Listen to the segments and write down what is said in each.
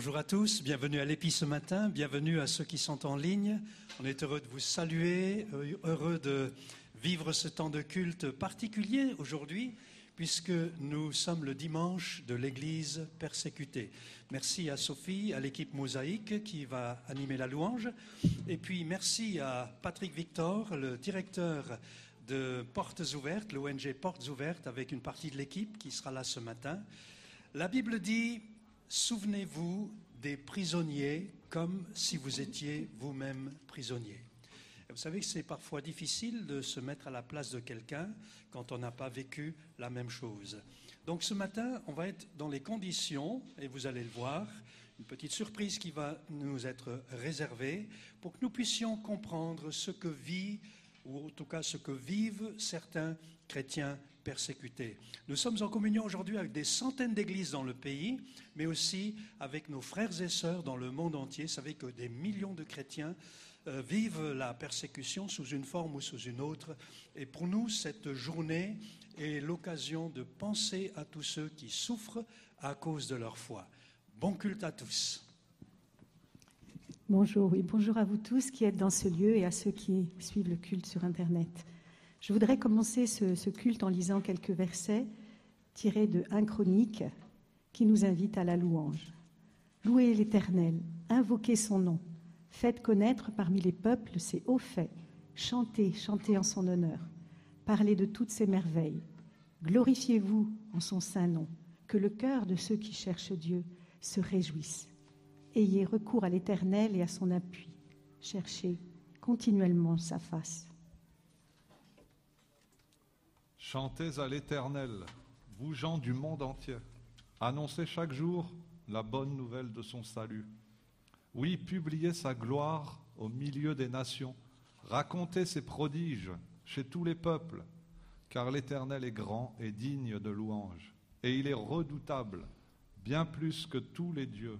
Bonjour à tous, bienvenue à l'Épi ce matin, bienvenue à ceux qui sont en ligne. On est heureux de vous saluer, euh, heureux de vivre ce temps de culte particulier aujourd'hui, puisque nous sommes le dimanche de l'Église persécutée. Merci à Sophie, à l'équipe Mosaïque qui va animer la louange, et puis merci à Patrick Victor, le directeur de Portes Ouvertes, l'ONG Portes Ouvertes, avec une partie de l'équipe qui sera là ce matin. La Bible dit Souvenez-vous des prisonniers comme si vous étiez vous-même prisonnier. vous savez que c'est parfois difficile de se mettre à la place de quelqu'un quand on n'a pas vécu la même chose. Donc ce matin, on va être dans les conditions, et vous allez le voir, une petite surprise qui va nous être réservée pour que nous puissions comprendre ce que vit, ou en tout cas ce que vivent certains chrétiens persécutés. Nous sommes en communion aujourd'hui avec des centaines d'églises dans le pays, mais aussi avec nos frères et sœurs dans le monde entier. Vous savez que des millions de chrétiens euh, vivent la persécution sous une forme ou sous une autre. Et pour nous, cette journée est l'occasion de penser à tous ceux qui souffrent à cause de leur foi. Bon culte à tous. Bonjour, oui, bonjour à vous tous qui êtes dans ce lieu et à ceux qui suivent le culte sur Internet. Je voudrais commencer ce, culte en lisant quelques versets tirés de 1 Chronique qui nous invite à la louange. Louez l'Éternel, invoquez son nom, faites connaître parmi les peuples ses hauts faits, chantez, chantez en son honneur, parlez de toutes ses merveilles, glorifiez-vous en son saint nom, que le cœur de ceux qui cherchent Dieu se réjouisse. Ayez recours à l'Éternel et à son appui, cherchez continuellement sa face. Chantez à l'Éternel, vous gens du monde entier. Annoncez chaque jour la bonne nouvelle de son salut. Oui, publiez sa gloire au milieu des nations. Racontez ses prodiges chez tous les peuples, car l'Éternel est grand et digne de louange. Et il est redoutable, bien plus que tous les dieux,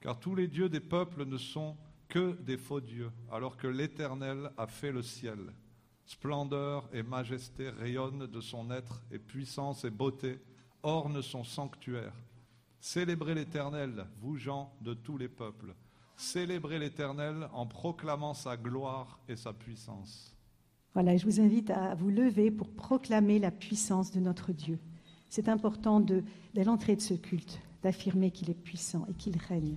car tous les dieux des peuples ne sont que des faux dieux, alors que l'Éternel a fait le ciel. Splendeur et majesté rayonnent de son être, et puissance et beauté ornent son sanctuaire. Célébrez l'Éternel, vous gens de tous les peuples. Célébrez l'Éternel en proclamant sa gloire et sa puissance. Voilà, je vous invite à vous lever pour proclamer la puissance de notre Dieu. C'est important dès l'entrée de ce culte d'affirmer qu'il est puissant et qu'il règne.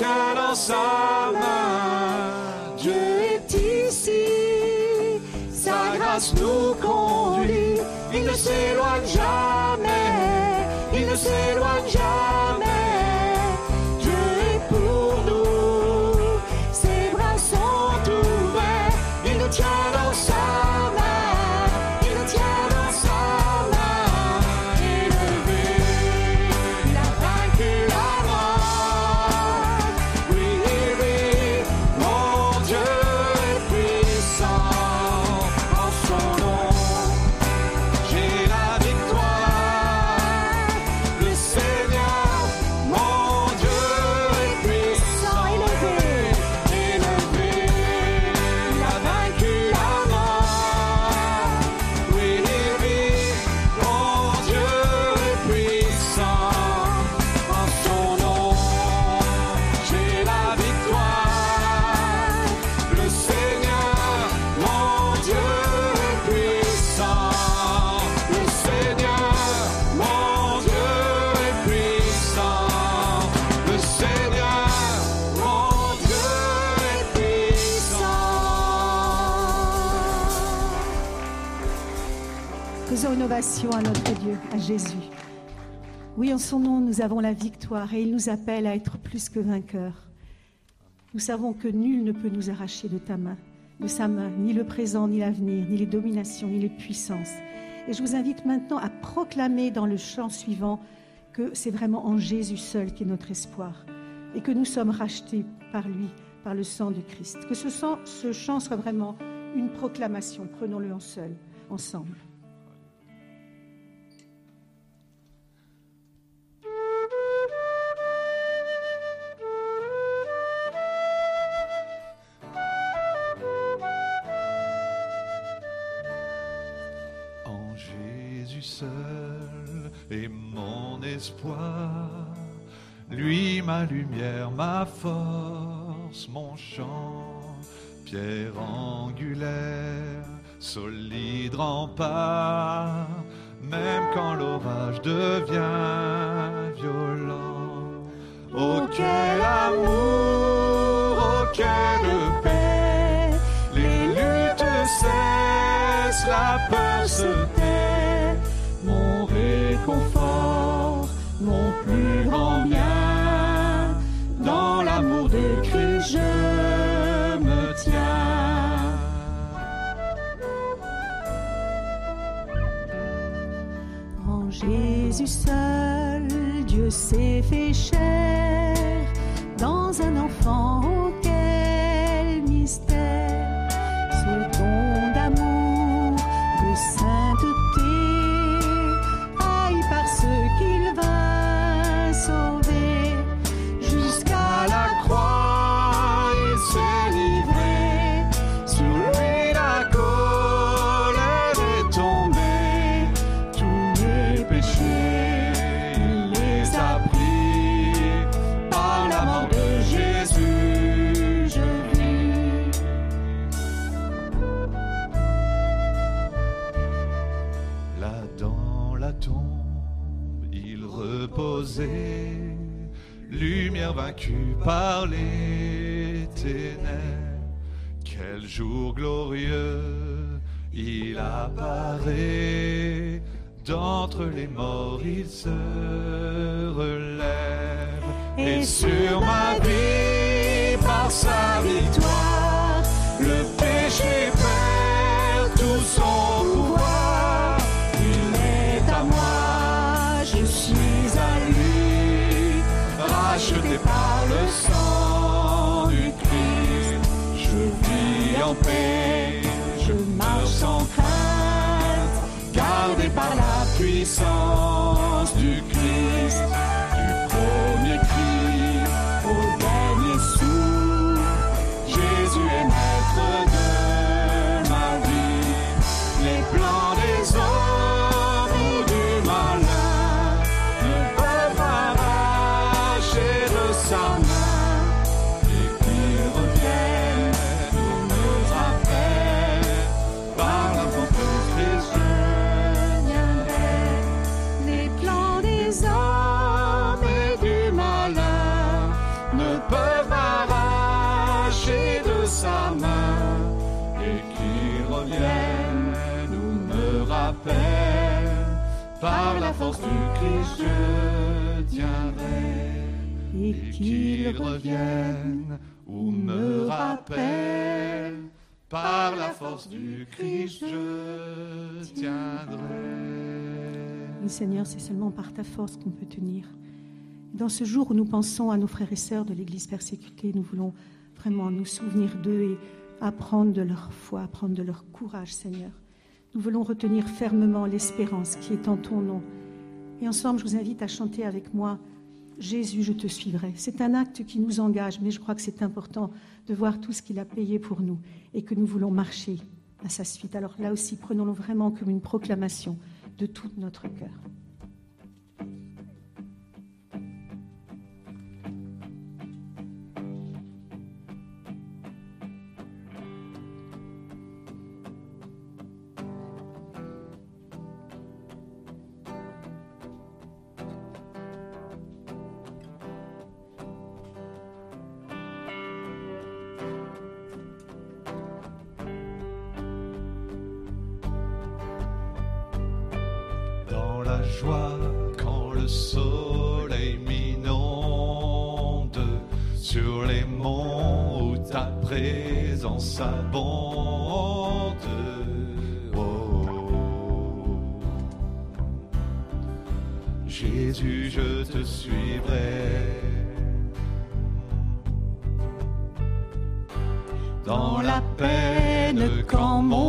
tient dans sa main. Dieu est ici, sa grâce nous conduit. Il ne s'éloigne jamais, il ne s'éloigne jamais. Faisons une ovation à notre Dieu, à Jésus. Oui, en son nom, nous avons la victoire et il nous appelle à être plus que vainqueurs. Nous savons que nul ne peut nous arracher de ta main, de sa main, ni le présent, ni l'avenir, ni les dominations, ni les puissances. Et je vous invite maintenant à proclamer dans le chant suivant que c'est vraiment en Jésus seul qui est notre espoir et que nous sommes rachetés par lui, par le sang de Christ. Que ce chant soit vraiment une proclamation. Prenons-le en seul, ensemble. Lui ma lumière, ma force, mon chant, pierre angulaire, solide rempart, même quand l'orage devient violent. Oh quel amour, oh quelle Jésus seul, Dieu s'est fait chair par les ténèbres. Quel jour glorieux, il apparaît, d'entre les morts il se relève. Et sur ma vie, par sa victoire, le péché par la force du Christ je tiendrai et qu'il revienne ou me rappelle par la force du Christ je tiendrai. Oui, Seigneur, c'est seulement par ta force qu'on peut tenir. Dans ce jour où nous pensons à nos frères et sœurs de l'Église persécutée, nous voulons vraiment nous souvenir d'eux et apprendre de leur foi, apprendre de leur courage, Seigneur. Nous voulons retenir fermement l'espérance qui est en ton nom. Et ensemble, je vous invite à chanter avec moi Jésus, je te suivrai. C'est un acte qui nous engage, mais je crois que c'est important de voir tout ce qu'il a payé pour nous et que nous voulons marcher à sa suite. Alors là aussi, prenons-le vraiment comme une proclamation de tout notre cœur. Peine, quand mon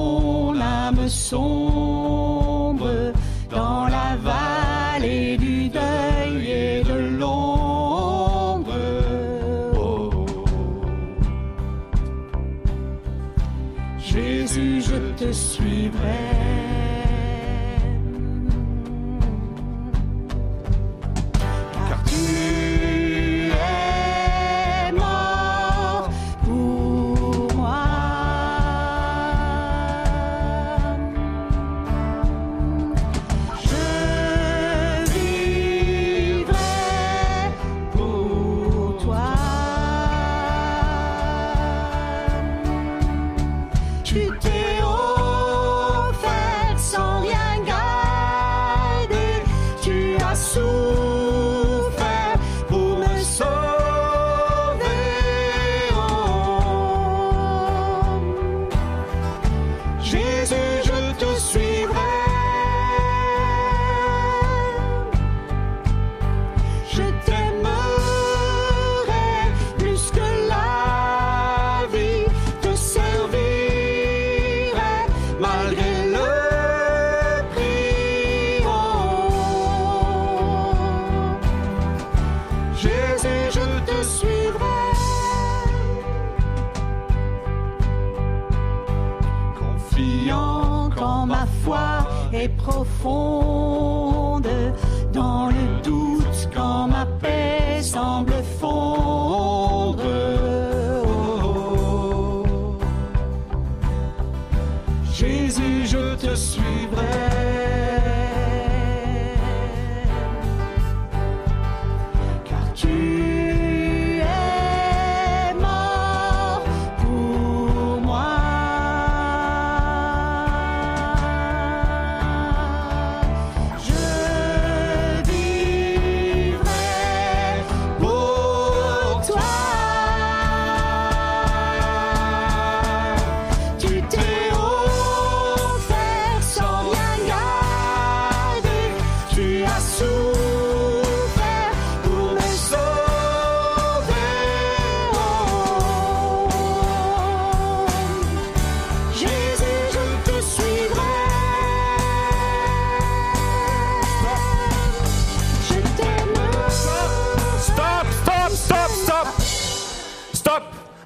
Jésus, je te suivrai.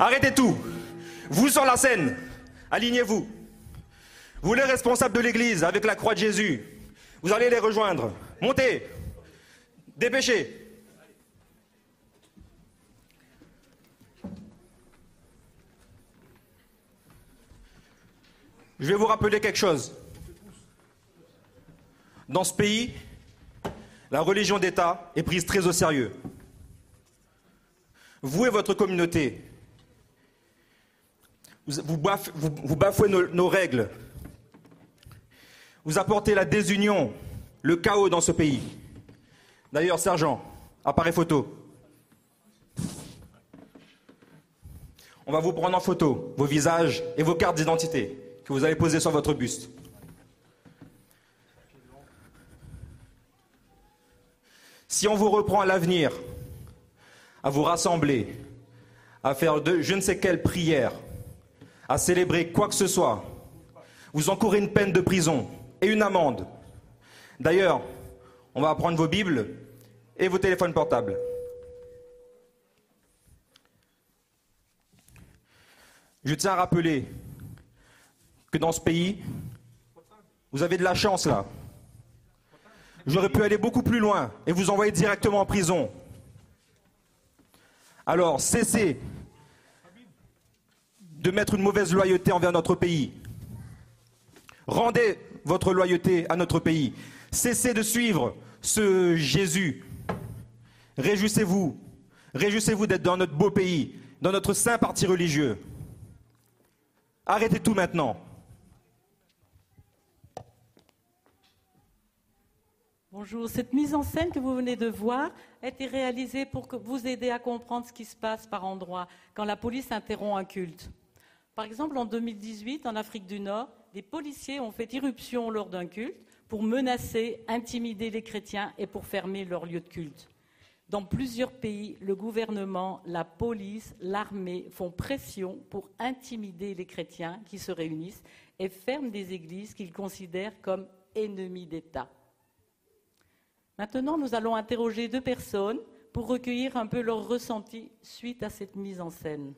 Arrêtez tout Vous sur la scène, alignez-vous. Vous les responsables de l'église avec la croix de Jésus, vous allez les rejoindre. Montez Dépêchez Je vais vous rappeler quelque chose. Dans ce pays, la religion d'État est prise très au sérieux. vous et votre communauté. Vous, vous baf- vous- vous bafouez nos, règles. Vous apportez la désunion, le chaos dans ce pays. D'ailleurs, sergent, appareil photo. On va vous prendre en photo vos visages et vos cartes d'identité que vous allez poser sur votre buste. Si on vous reprend à l'avenir, à vous rassembler, à faire de je ne sais quelle prière, à célébrer quoi que ce soit, vous encourez une peine de prison et une amende. D'ailleurs, on va prendre vos Bibles et vos téléphones portables. Je tiens à rappeler que dans ce pays, vous avez de la chance là. J'aurais pu aller beaucoup plus loin et vous envoyer directement en prison. Alors, cessez de mettre une mauvaise loyauté envers notre pays. Rendez votre loyauté à notre pays. Cessez de suivre ce Jésus. Réjouissez-vous. Réjouissez-vous d'être dans notre beau pays, dans notre saint parti religieux. Arrêtez tout maintenant. Bonjour, cette mise en scène que vous venez de voir a été réalisée pour vous aider à comprendre ce qui se passe par endroits quand la police interrompt un culte. Par exemple, en 2018, en Afrique du Nord, des policiers ont fait irruption lors d'un culte pour menacer, intimider les chrétiens et pour fermer leur lieu de culte. Dans plusieurs pays, le gouvernement, la police, l'armée font pression pour intimider les chrétiens qui se réunissent et ferment des églises qu'ils considèrent comme ennemis d'État. Maintenant, nous allons interroger deux personnes pour recueillir un peu leur ressenti suite à cette mise en scène.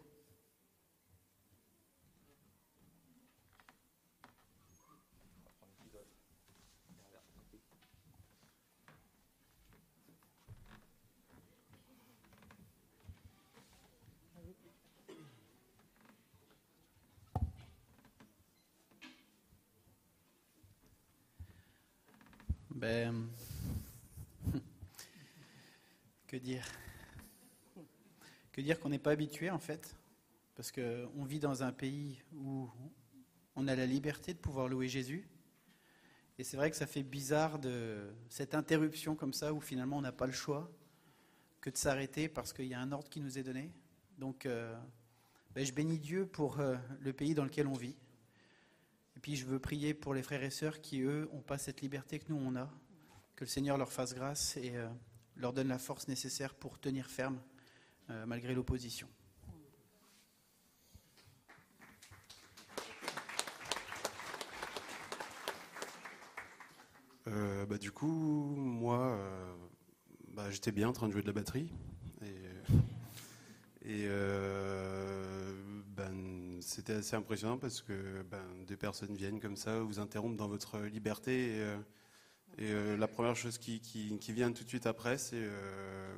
Ben, que dire? Que dire qu'on n'est pas habitué en fait? Parce qu'on vit dans un pays où on a la liberté de pouvoir louer Jésus. Et c'est vrai que ça fait bizarre de cette interruption comme ça où finalement on n'a pas le choix que de s'arrêter parce qu'il y a un ordre qui nous est donné. Donc euh, ben, je bénis Dieu pour euh, le pays dans lequel on vit. Et puis je veux prier pour les frères et sœurs qui, eux, n'ont pas cette liberté que nous, on a. Que le Seigneur leur fasse grâce et euh, leur donne la force nécessaire pour tenir ferme euh, malgré l'opposition. Euh, bah, du coup, moi, bah, j'étais bien en train de jouer de la batterie. Et, c'était assez impressionnant parce que ben, des personnes viennent comme ça, vous interrompent dans votre liberté. Et, euh, euh, la première chose qui, vient tout de suite après, c'est euh,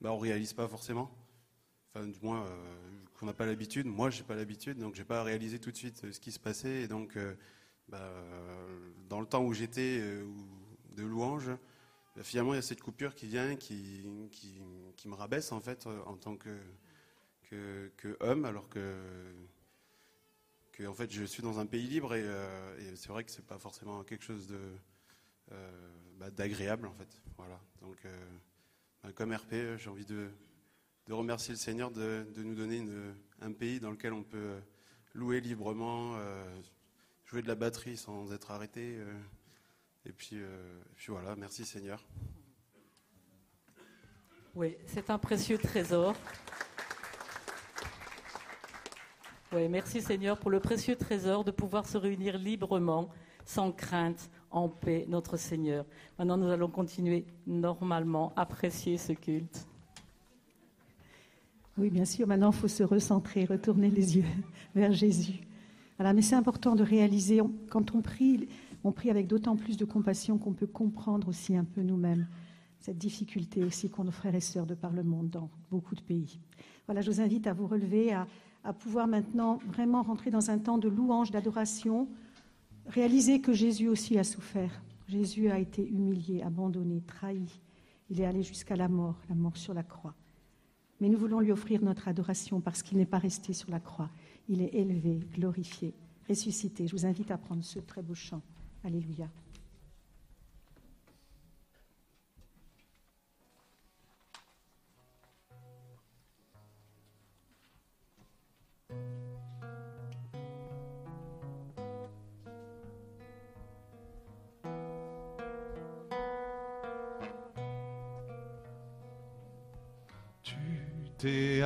bah, on réalise pas forcément. Enfin, du moins, euh, qu'on n'a pas l'habitude. Moi, j'ai pas l'habitude, donc j'ai pas réalisé tout de suite ce qui se passait. Et donc, euh, dans le temps où j'étais de louange, bah, finalement, il y a cette coupure qui vient, qui, qui, me rabaisse en fait en tant que, que, que homme, alors que, en fait, je suis dans un pays libre et, euh, et c'est vrai que c'est pas forcément quelque chose de euh, bah, d'agréable en fait. Voilà. Donc, euh, bah, comme RP, j'ai envie de, de remercier le Seigneur de, de nous donner un pays dans lequel on peut louer librement, jouer de la batterie sans être arrêté. et puis, puis voilà, merci Seigneur. Oui, c'est un précieux trésor. Oui, merci Seigneur pour le précieux trésor de pouvoir se réunir librement, sans crainte, en paix, notre Seigneur. Maintenant, nous allons continuer normalement, apprécier ce culte. Oui, bien sûr, maintenant il faut se recentrer, retourner les yeux vers Jésus. Voilà, mais c'est important de réaliser, quand on prie, on prie avec d'autant plus de compassion qu'on peut comprendre aussi un peu nous-mêmes cette difficulté aussi qu'ont nos frères et sœurs de par le monde dans beaucoup de pays. Voilà, je vous invite à vous relever, à, à pouvoir maintenant vraiment rentrer dans un temps de louange, d'adoration, réaliser que Jésus aussi a souffert. Jésus a été humilié, abandonné, trahi. Il est allé jusqu'à la mort, la mort sur la croix. Mais nous voulons lui offrir notre adoration parce qu'il n'est pas resté sur la croix. Il est élevé, glorifié, ressuscité. Je vous invite à prendre ce très beau chant. Alléluia. T'es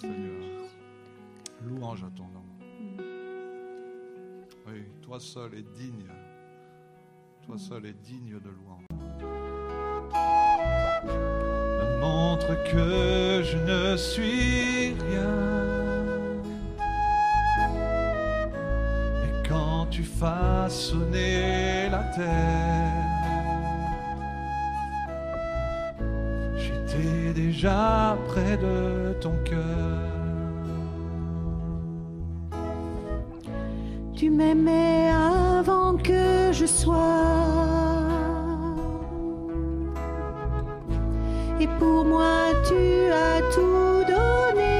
Seigneur. Louange à ton nom. Oui, toi seul est digne. Toi seul est digne de louange. montre que je ne suis rien. Et quand tu façonnais la terre, déjà près de ton cœur. Tu m'aimais avant que je sois. Et pour moi, tu as tout donné.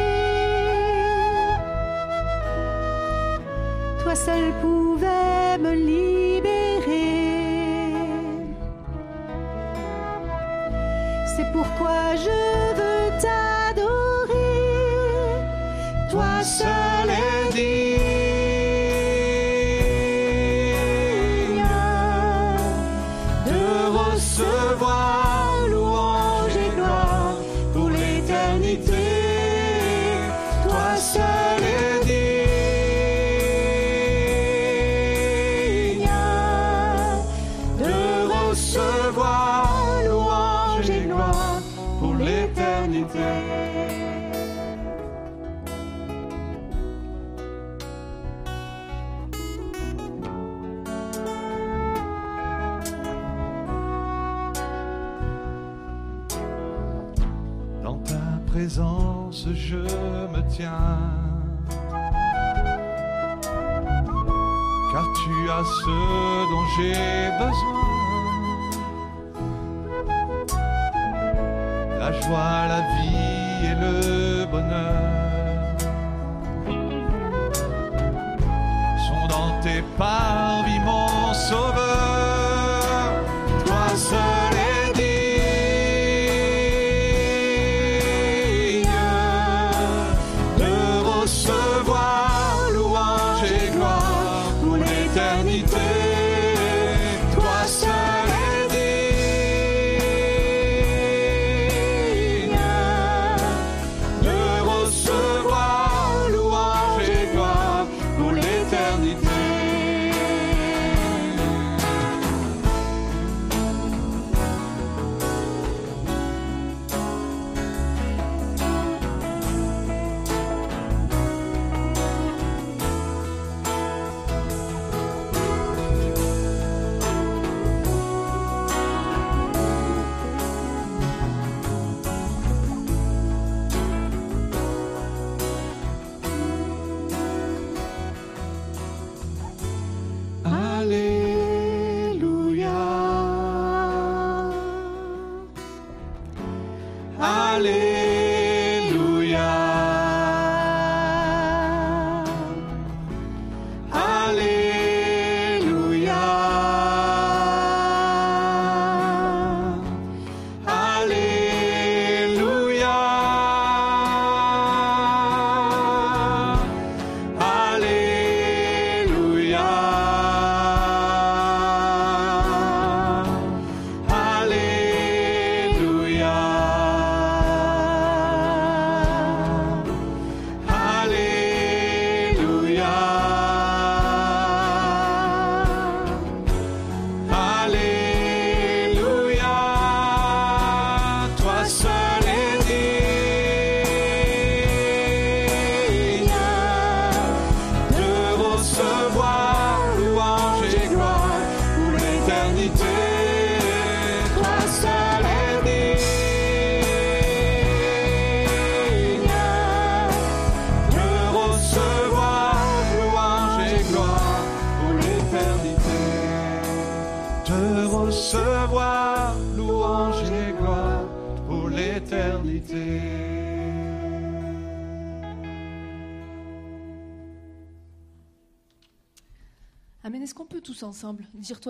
Toi seul pouvais me libérer. Je Dans ta présence, je me tiens. Car tu as ce dont j'ai besoin. La joie, la vie et le bonheur sont dans tes parvis, mon sauveur.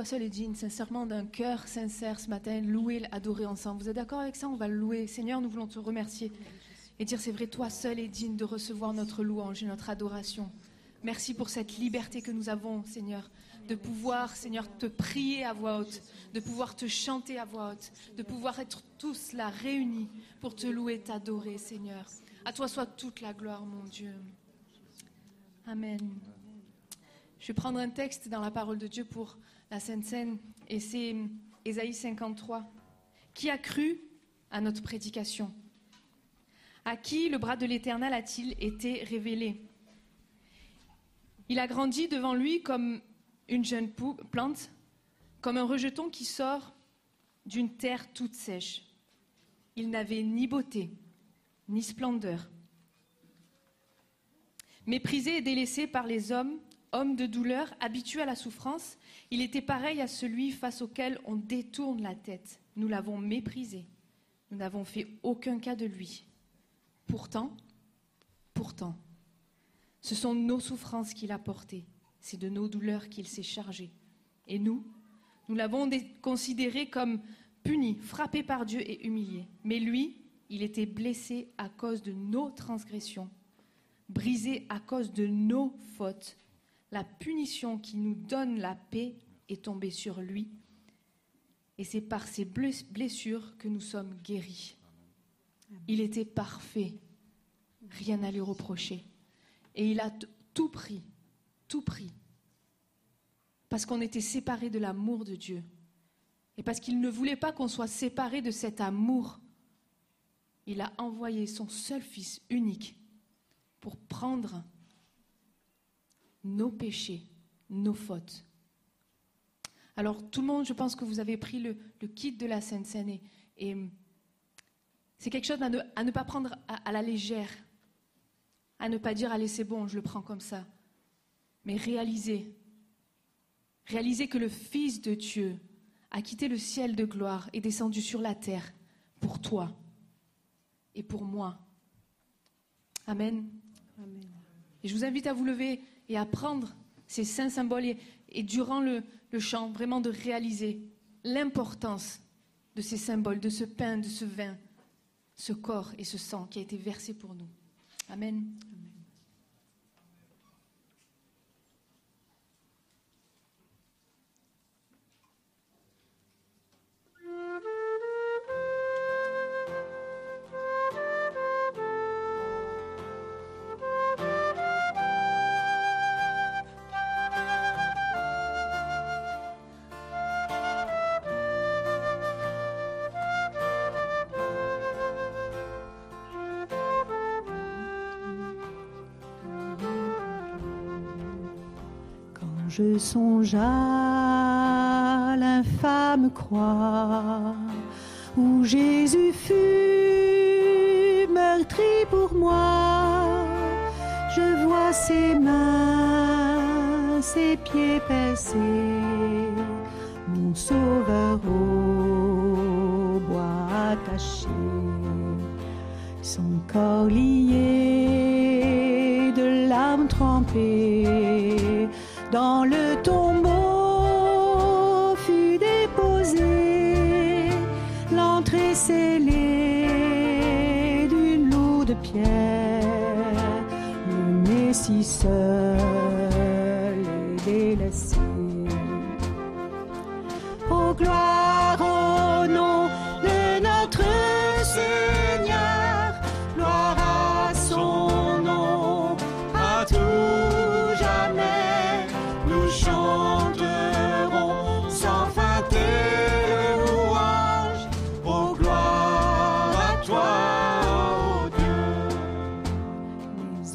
Seul et digne, sincèrement, d'un cœur sincère ce matin, louer, adorer ensemble Vous êtes d'accord avec ça? On va le louer. Seigneur, nous voulons te remercier et dire c'est vrai, toi seul est digne de recevoir notre louange et notre adoration. Merci pour cette liberté que nous avons, Seigneur, de pouvoir, Seigneur, te prier à voix haute, de pouvoir te chanter à voix haute, de pouvoir être tous là réunis pour te louer, t'adorer, Seigneur. À toi soit toute la gloire, mon Dieu. Amen. Je vais prendre un texte dans la parole de Dieu pour la Sainte Seine, et c'est Ésaïe 53. Qui a cru à notre prédication À qui le bras de l'Éternel a-t-il été révélé Il a grandi devant lui comme une jeune plante, comme un rejeton qui sort d'une terre toute sèche. Il n'avait ni beauté, ni splendeur. Méprisé et délaissé par les hommes, Homme de douleur, habitué à la souffrance, il était pareil à celui face auquel on détourne la tête. Nous l'avons méprisé. Nous n'avons fait aucun cas de lui. Pourtant, pourtant, ce sont nos souffrances qu'il a portées. C'est de nos douleurs qu'il s'est chargé. Et nous, nous l'avons considéré comme puni, frappé par Dieu et humilié. Mais lui, il était blessé à cause de nos transgressions, brisé à cause de nos fautes la punition qui nous donne la paix est tombée sur lui. Et c'est par ces blessures que nous sommes guéris. Il était parfait, rien à lui reprocher. Et il a tout pris, tout pris. Parce qu'on était séparés de l'amour de Dieu. Et parce qu'il ne voulait pas qu'on soit séparés de cet amour, il a envoyé son seul Fils unique pour prendre nos péchés, nos fautes. Alors tout le monde, je pense que vous avez pris le, kit de la Sainte Seine et, c'est quelque chose à ne, pas prendre à, la légère, à ne pas dire allez c'est bon, je le prends comme ça, mais réaliser, réaliser que le Fils de Dieu a quitté le ciel de gloire et descendu sur la terre pour toi et pour moi. Amen. Amen. Et je vous invite à vous lever et à prendre ces saints symboles et, durant le, le chant, vraiment de réaliser l'importance de ces symboles, de ce pain, de ce vin, ce corps et ce sang qui a été versé pour nous. Amen. Je songe à l'infâme croix où Jésus fut meurtri pour moi. Je vois ses mains, ses pieds percés, mon sauveur au bois attaché, son corps lié de l'âme trempée dans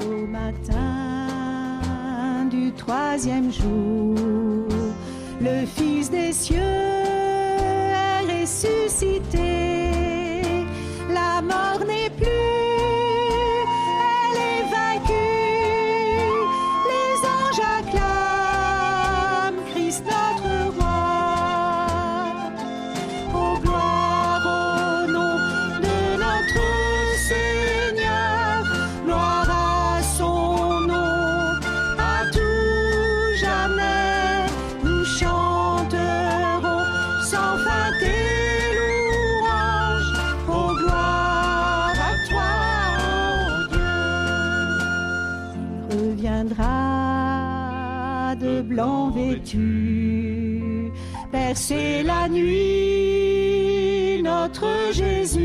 au matin du troisième jour, le Fils des cieux est ressuscité. Percer la nuit notre Jésus,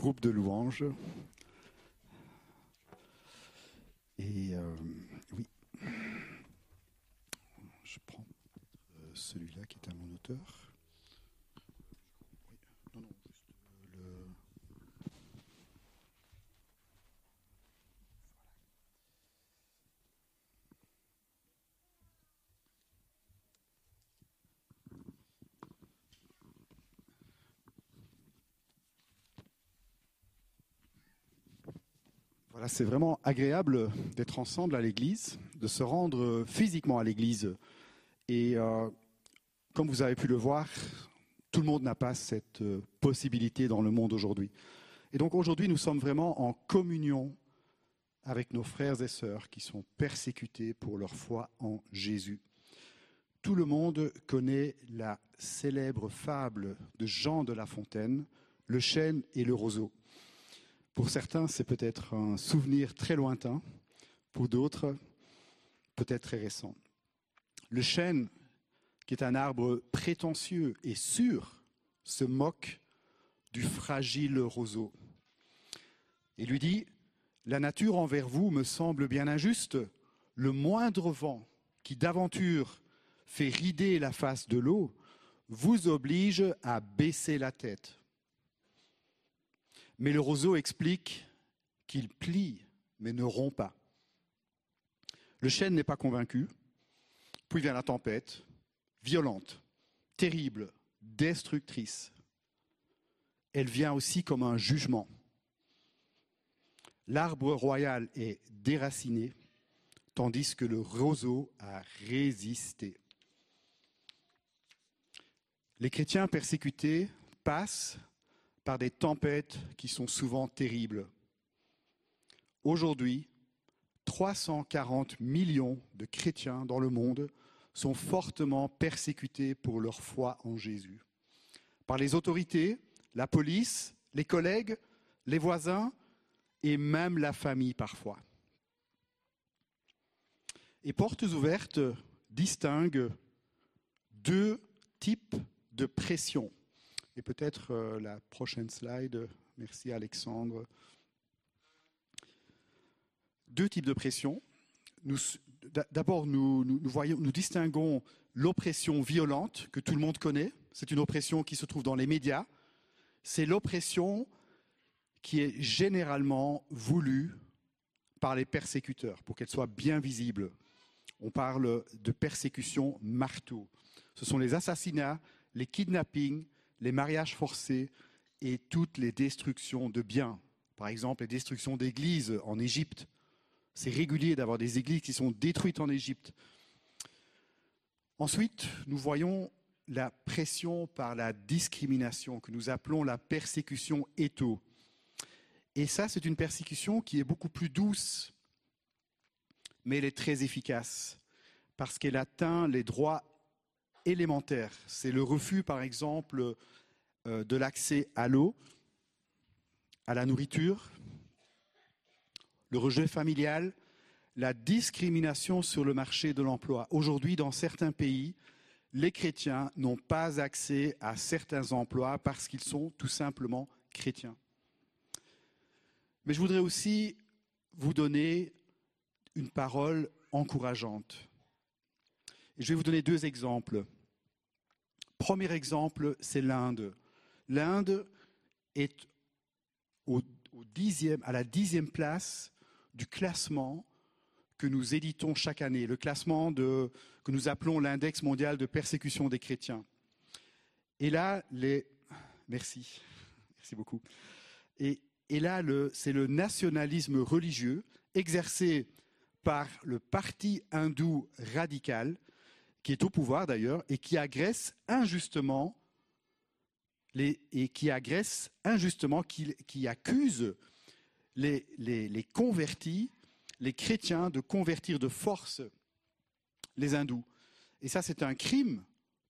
groupe de louanges. Et euh, oui, je prends euh, celui-là qui est à mon auteur. Oui, non, non, juste euh, le. C'est vraiment agréable d'être ensemble à l'église, de se rendre physiquement à l'église. Et euh, comme vous avez pu le voir, tout le monde n'a pas cette euh, possibilité dans le monde aujourd'hui. Et donc aujourd'hui, nous sommes vraiment en communion avec nos frères et sœurs qui sont persécutés pour leur foi en Jésus. Tout le monde connaît la célèbre fable de Jean de La Fontaine, le chêne et le roseau. Pour certains, c'est peut-être un souvenir très lointain, pour d'autres, peut-être très récent. Le chêne, qui est un arbre prétentieux et sûr, se moque du fragile roseau et lui dit, La nature envers vous me semble bien injuste, le moindre vent qui d'aventure fait rider la face de l'eau vous oblige à baisser la tête. Mais le roseau explique qu'il plie, mais ne rompt pas. Le chêne n'est pas convaincu. Puis vient la tempête, violente, terrible, destructrice. Elle vient aussi comme un jugement. L'arbre royal est déraciné, tandis que le roseau a résisté. Les chrétiens persécutés passent par des tempêtes qui sont souvent terribles. Aujourd'hui, 340 millions de chrétiens dans le monde sont fortement persécutés pour leur foi en Jésus. Par les autorités, la police, les collègues, les voisins et même la famille parfois. Et Portes ouvertes distingue deux types de pression. Et peut-être euh, la prochaine slide, merci Alexandre. Deux types de pression. D'abord, nous, nous distinguons l'oppression violente que tout le monde connaît. C'est une oppression qui se trouve dans les médias. C'est l'oppression qui est généralement voulue par les persécuteurs pour qu'elle soit bien visible. On parle de persécution marteau. Ce sont les assassinats, les kidnappings, les mariages forcés et toutes les destructions de biens. Par exemple, les destructions d'églises en Égypte. C'est régulier d'avoir des églises qui sont détruites en Égypte. Ensuite, nous voyons la pression par la discrimination que nous appelons la persécution étau. Et ça, c'est une persécution qui est beaucoup plus douce, mais elle est très efficace parce qu'elle atteint les droits C'est le refus, par exemple, euh, de l'accès à l'eau, à la nourriture, le rejet familial, la discrimination sur le marché de l'emploi. Aujourd'hui, dans certains pays, les chrétiens n'ont pas accès à certains emplois parce qu'ils sont tout simplement chrétiens. Mais je voudrais aussi vous donner une parole encourageante. Je vais vous donner deux exemples. Premier exemple, c'est l'Inde. L'Inde est à la dixième place du classement que nous éditons chaque année, le classement que nous appelons l'index mondial de persécution des chrétiens. Et là, les... Merci. Merci beaucoup. Et là, c'est le nationalisme religieux exercé par le parti hindou radical, qui est au pouvoir d'ailleurs, et qui agresse injustement, et qui agresse injustement, qui, qui accuse les, les, les convertis les chrétiens de convertir de force les hindous. Et ça, c'est un crime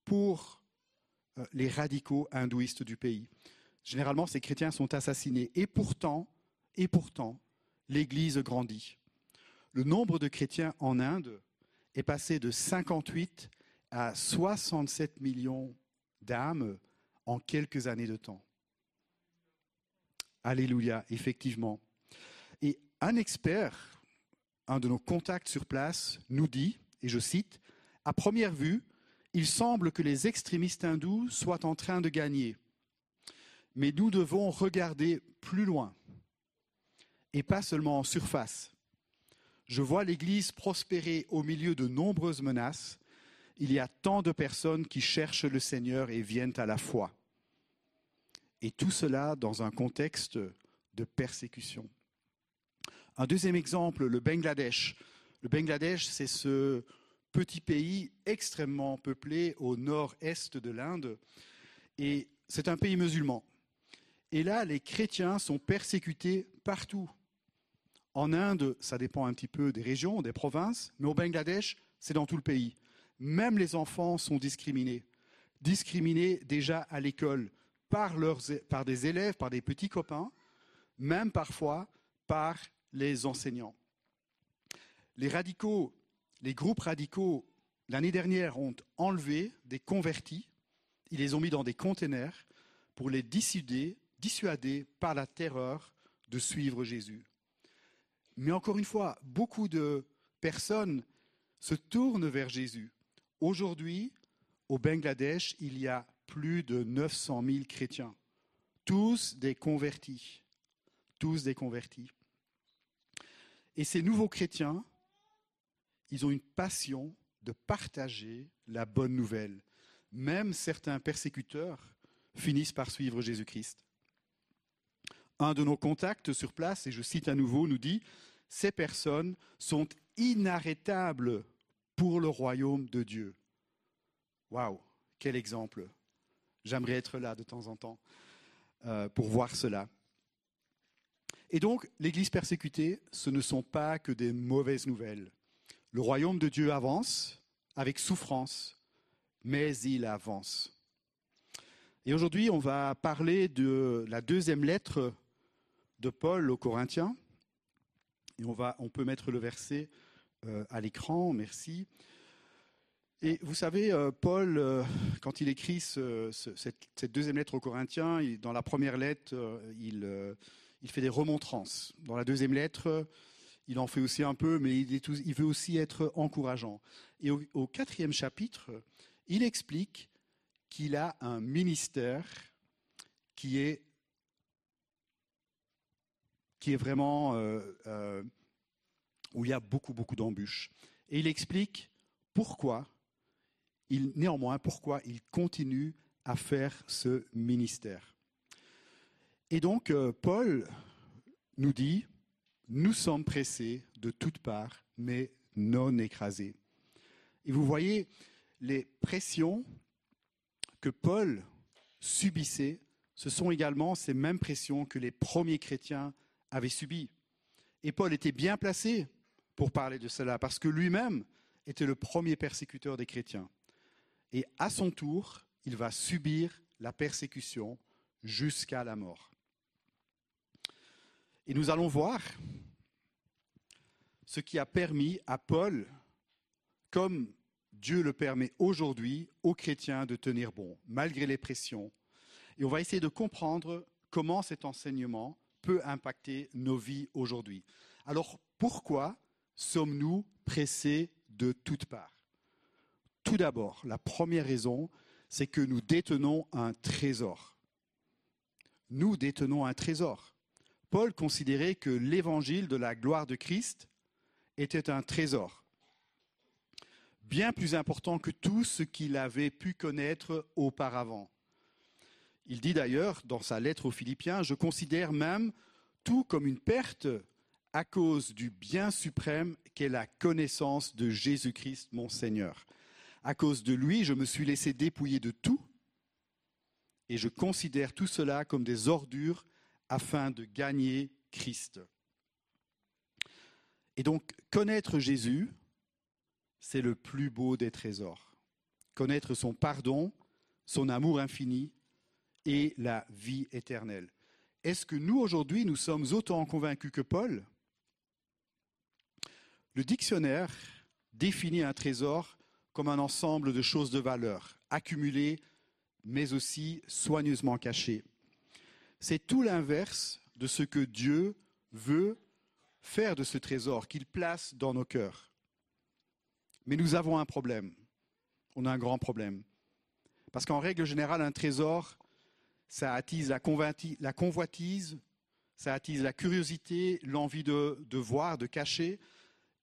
pour euh, les radicaux hindouistes du pays. Généralement, ces chrétiens sont assassinés. Et pourtant, et pourtant, l'Église grandit. Le nombre de chrétiens en Inde est passé de 58 à 67 millions d'âmes en quelques années de temps. Alléluia, effectivement. Et un expert un de nos contacts sur place nous dit, et je cite, À première vue, il semble que les extrémistes hindous soient en train de gagner. Mais nous devons regarder plus loin et pas seulement en surface. Je vois l'Église prospérer au milieu de nombreuses menaces. Il y a tant de personnes qui cherchent le Seigneur et viennent à la foi. Et tout cela dans un contexte de persécution. Un deuxième exemple, le Bangladesh. Le Bangladesh, c'est ce petit pays extrêmement peuplé au nord-est de l'Inde. Et c'est un pays musulman. Et là, les chrétiens sont persécutés partout. En Inde, ça dépend un petit peu des régions, des provinces, mais au Bangladesh, c'est dans tout le pays. Même les enfants sont discriminés. Discriminés déjà à l'école par, des élèves, par des petits copains, même parfois par les enseignants. Les radicaux, les groupes radicaux, l'année dernière, ont enlevé des convertis, ils les ont mis dans des containers pour les dissuader, dissuader par la terreur de suivre Jésus. Mais encore une fois, beaucoup de personnes se tournent vers Jésus. Aujourd'hui, au Bangladesh, il y a plus de 900 000 chrétiens, tous des convertis, tous des convertis. Et ces nouveaux chrétiens, ils ont une passion de partager la bonne nouvelle. Même certains persécuteurs finissent par suivre Jésus-Christ. Un de nos contacts sur place, et je cite à nouveau, nous dit, ces personnes sont inarrêtables pour le royaume de Dieu. Waouh, quel exemple. J'aimerais être là de temps en temps euh, pour voir cela. Et donc, l'Église persécutée, ce ne sont pas que des mauvaises nouvelles. Le royaume de Dieu avance avec souffrance, mais il avance. Et aujourd'hui, on va parler de la deuxième lettre de Paul aux Corinthiens. On, va, on peut mettre le verset euh, à l'écran, merci. Et vous savez, euh, Paul, euh, quand il écrit cette, deuxième lettre aux Corinthiens, dans la première lettre, il fait des remontrances. Dans la deuxième lettre, il en fait aussi un peu, mais il, veut aussi être encourageant. Et au, quatrième chapitre, il explique qu'il a un ministère qui est, qui est vraiment euh, euh, où il y a beaucoup, beaucoup d'embûches. Et il explique pourquoi, il, néanmoins, pourquoi il continue à faire ce ministère. Et donc, euh, Paul nous dit, nous sommes pressés de toutes parts, mais non écrasés. Et vous voyez, les pressions que Paul subissait, ce sont également ces mêmes pressions que les premiers chrétiens avaient subies. Et Paul était bien placé pour parler de cela, parce que lui-même était le premier persécuteur des chrétiens. Et à son tour, il va subir la persécution jusqu'à la mort. Et nous allons voir ce qui a permis à Paul, comme Dieu le permet aujourd'hui, aux chrétiens de tenir bon, malgré les pressions. Et on va essayer de comprendre comment cet enseignement peut impacter nos vies aujourd'hui. Alors pourquoi sommes-nous pressés de toutes parts? Tout d'abord, la première raison, c'est que nous détenons un trésor. Nous détenons un trésor. Paul considérait que l'évangile de la gloire de Christ était un trésor, bien plus important que tout ce qu'il avait pu connaître auparavant. Il dit d'ailleurs dans sa lettre aux Philippiens, je considère même tout comme une perte à cause du bien suprême qu'est la connaissance de Jésus-Christ mon Seigneur. À cause de lui, je me suis laissé dépouiller de tout et je considère tout cela comme des ordures afin de gagner Christ. Et donc, connaître Jésus, c'est le plus beau des trésors. Connaître son pardon, son amour infini et la vie éternelle. Est-ce que nous, aujourd'hui, nous sommes autant convaincus que Paul? Le dictionnaire définit un trésor comme un ensemble de choses de valeur, accumulées, mais aussi soigneusement cachées. C'est tout l'inverse de ce que Dieu veut faire de ce trésor qu'il place dans nos cœurs. Mais nous avons un problème. On a un grand problème. Parce qu'en règle générale, un trésor, ça attise la, convoitise, ça attise la curiosité, l'envie de, voir, de cacher.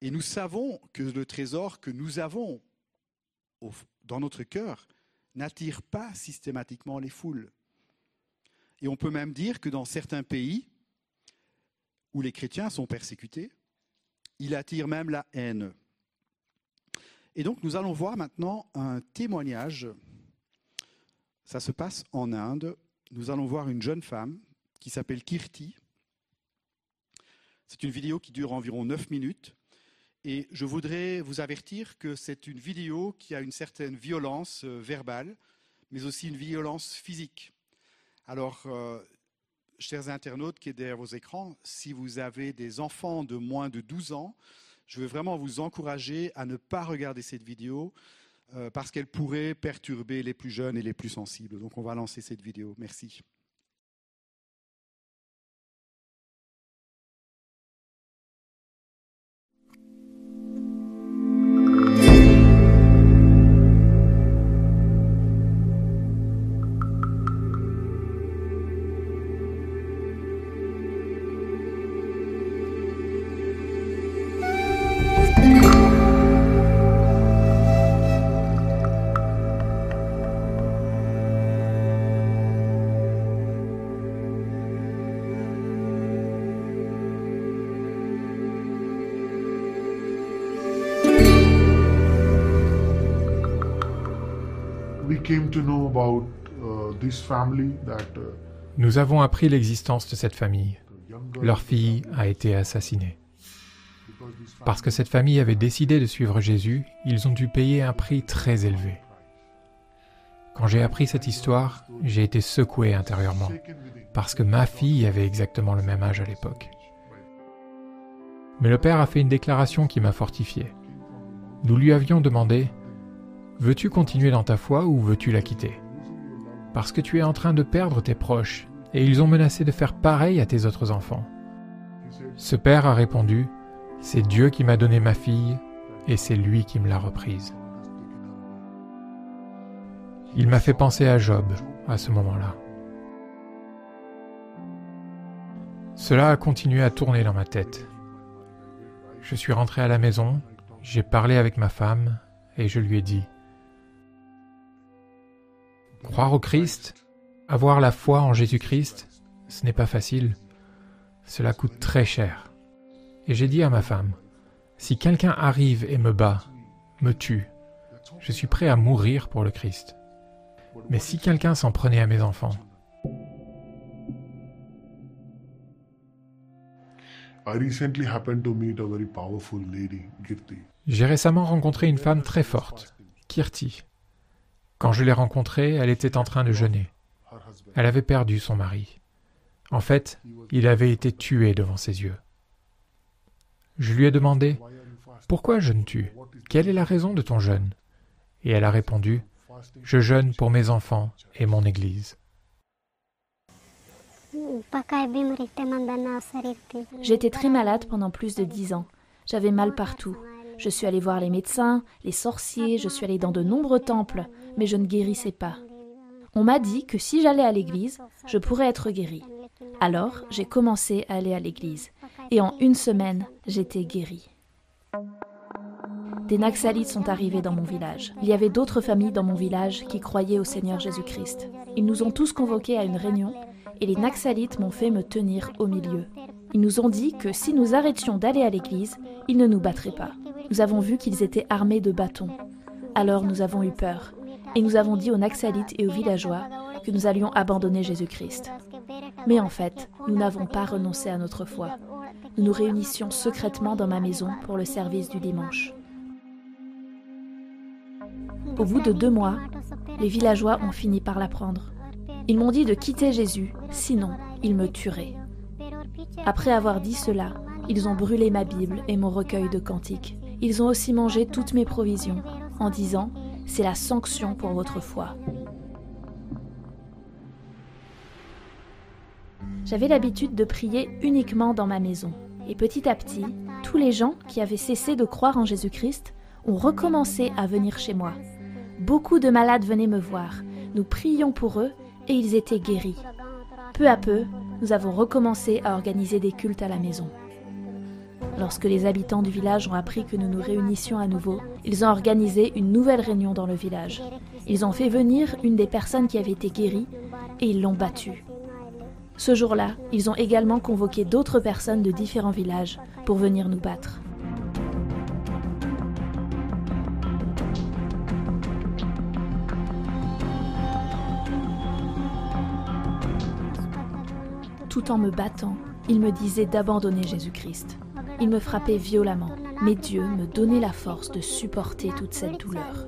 Et nous savons que le trésor que nous avons dans notre cœur n'attire pas systématiquement les foules. Et on peut même dire que dans certains pays où les chrétiens sont persécutés, il attire même la haine. Et donc nous allons voir maintenant un témoignage. Ça se passe en Inde. Nous allons voir une jeune femme qui s'appelle Kirti. C'est une vidéo qui dure environ 9 minutes. Et je voudrais vous avertir que c'est une vidéo qui a une certaine violence euh, verbale, mais aussi une violence physique. Alors, euh, chers internautes qui êtes derrière vos écrans, si vous avez des enfants de moins de 12 ans, je veux vraiment vous encourager à ne pas regarder cette vidéo euh, parce qu'elle pourrait perturber les plus jeunes et les plus sensibles. Donc on va lancer cette vidéo. Merci. Nous avons appris l'existence de cette famille. Leur fille a été assassinée. Parce que cette famille avait décidé de suivre Jésus, ils ont dû payer un prix très élevé. Quand j'ai appris cette histoire, j'ai été secoué intérieurement, parce que ma fille avait exactement le même âge à l'époque. Mais le père a fait une déclaration qui m'a fortifié. Nous lui avions demandé, Veux-tu continuer dans ta foi ou veux-tu la quitter? Parce que tu es en train de perdre tes proches, et ils ont menacé de faire pareil à tes autres enfants. Ce père a répondu, C'est Dieu qui m'a donné ma fille, et c'est lui qui me l'a reprise. Il m'a fait penser à Job à ce moment-là. Cela a continué à tourner dans ma tête. Je suis rentré à la maison, j'ai parlé avec ma femme et je lui ai dit, Croire au Christ, avoir la foi en Jésus-Christ, ce n'est pas facile. Cela coûte très cher. Et j'ai dit à ma femme, si quelqu'un arrive et me bat, me tue, je suis prêt à mourir pour le Christ. Mais si quelqu'un s'en prenait à mes enfants J'ai récemment rencontré une femme très forte, Kirti. Quand je l'ai rencontrée, elle était en train de jeûner. Elle avait perdu son mari. En fait, il avait été tué devant ses yeux. Je lui ai demandé Pourquoi jeûnes-tu? Quelle est la raison de ton jeûne? Et elle a répondu Je jeûne pour mes enfants et mon Église. J'étais très malade pendant plus de dix ans. J'avais mal partout. Je suis allée voir les médecins, les sorciers, je suis allée dans de nombreux temples, mais je ne guérissais pas. On m'a dit que si j'allais à l'église, je pourrais être guérie. Alors, j'ai commencé à aller à l'église. Et en une semaine, j'étais guérie. Des Naxalites sont arrivés dans mon village. Il y avait d'autres familles dans mon village qui croyaient au Seigneur Jésus-Christ. Ils nous ont tous convoqués à une réunion et les Naxalites m'ont fait me tenir au milieu. Ils nous ont dit que si nous arrêtions d'aller à l'église, ils ne nous battraient pas. Nous avons vu qu'ils étaient armés de bâtons. Alors nous avons eu peur et nous avons dit aux Naxalites et aux villageois que nous allions abandonner Jésus-Christ. Mais en fait, nous n'avons pas renoncé à notre foi. Nous nous réunissions secrètement dans ma maison pour le service du dimanche. Au bout de deux mois, les villageois ont fini par l'apprendre. Ils m'ont dit de quitter Jésus, sinon ils me tueraient. Après avoir dit cela, ils ont brûlé ma Bible et mon recueil de cantiques. Ils ont aussi mangé toutes mes provisions, en disant C'est la sanction pour votre foi. J'avais l'habitude de prier uniquement dans ma maison. Et petit à petit, tous les gens qui avaient cessé de croire en Jésus-Christ ont recommencé à venir chez moi. Beaucoup de malades venaient me voir. Nous prions pour eux et ils étaient guéris. Peu à peu, nous avons recommencé à organiser des cultes à la maison. Lorsque les habitants du village ont appris que nous nous réunissions à nouveau, ils ont organisé une nouvelle réunion dans le village. Ils ont fait venir une des personnes qui avait été guérie et ils l'ont battue. Ce jour-là, ils ont également convoqué d'autres personnes de différents villages pour venir nous battre. Tout en me battant, ils me disaient d'abandonner Jésus-Christ. Ils me frappaient violemment, mais Dieu me donnait la force de supporter toute cette douleur.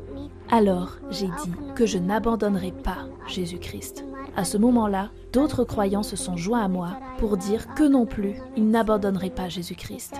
Alors j'ai dit que je n'abandonnerai pas Jésus-Christ. À ce moment-là, d'autres croyants se sont joints à moi pour dire que non plus, ils n'abandonneraient pas Jésus-Christ.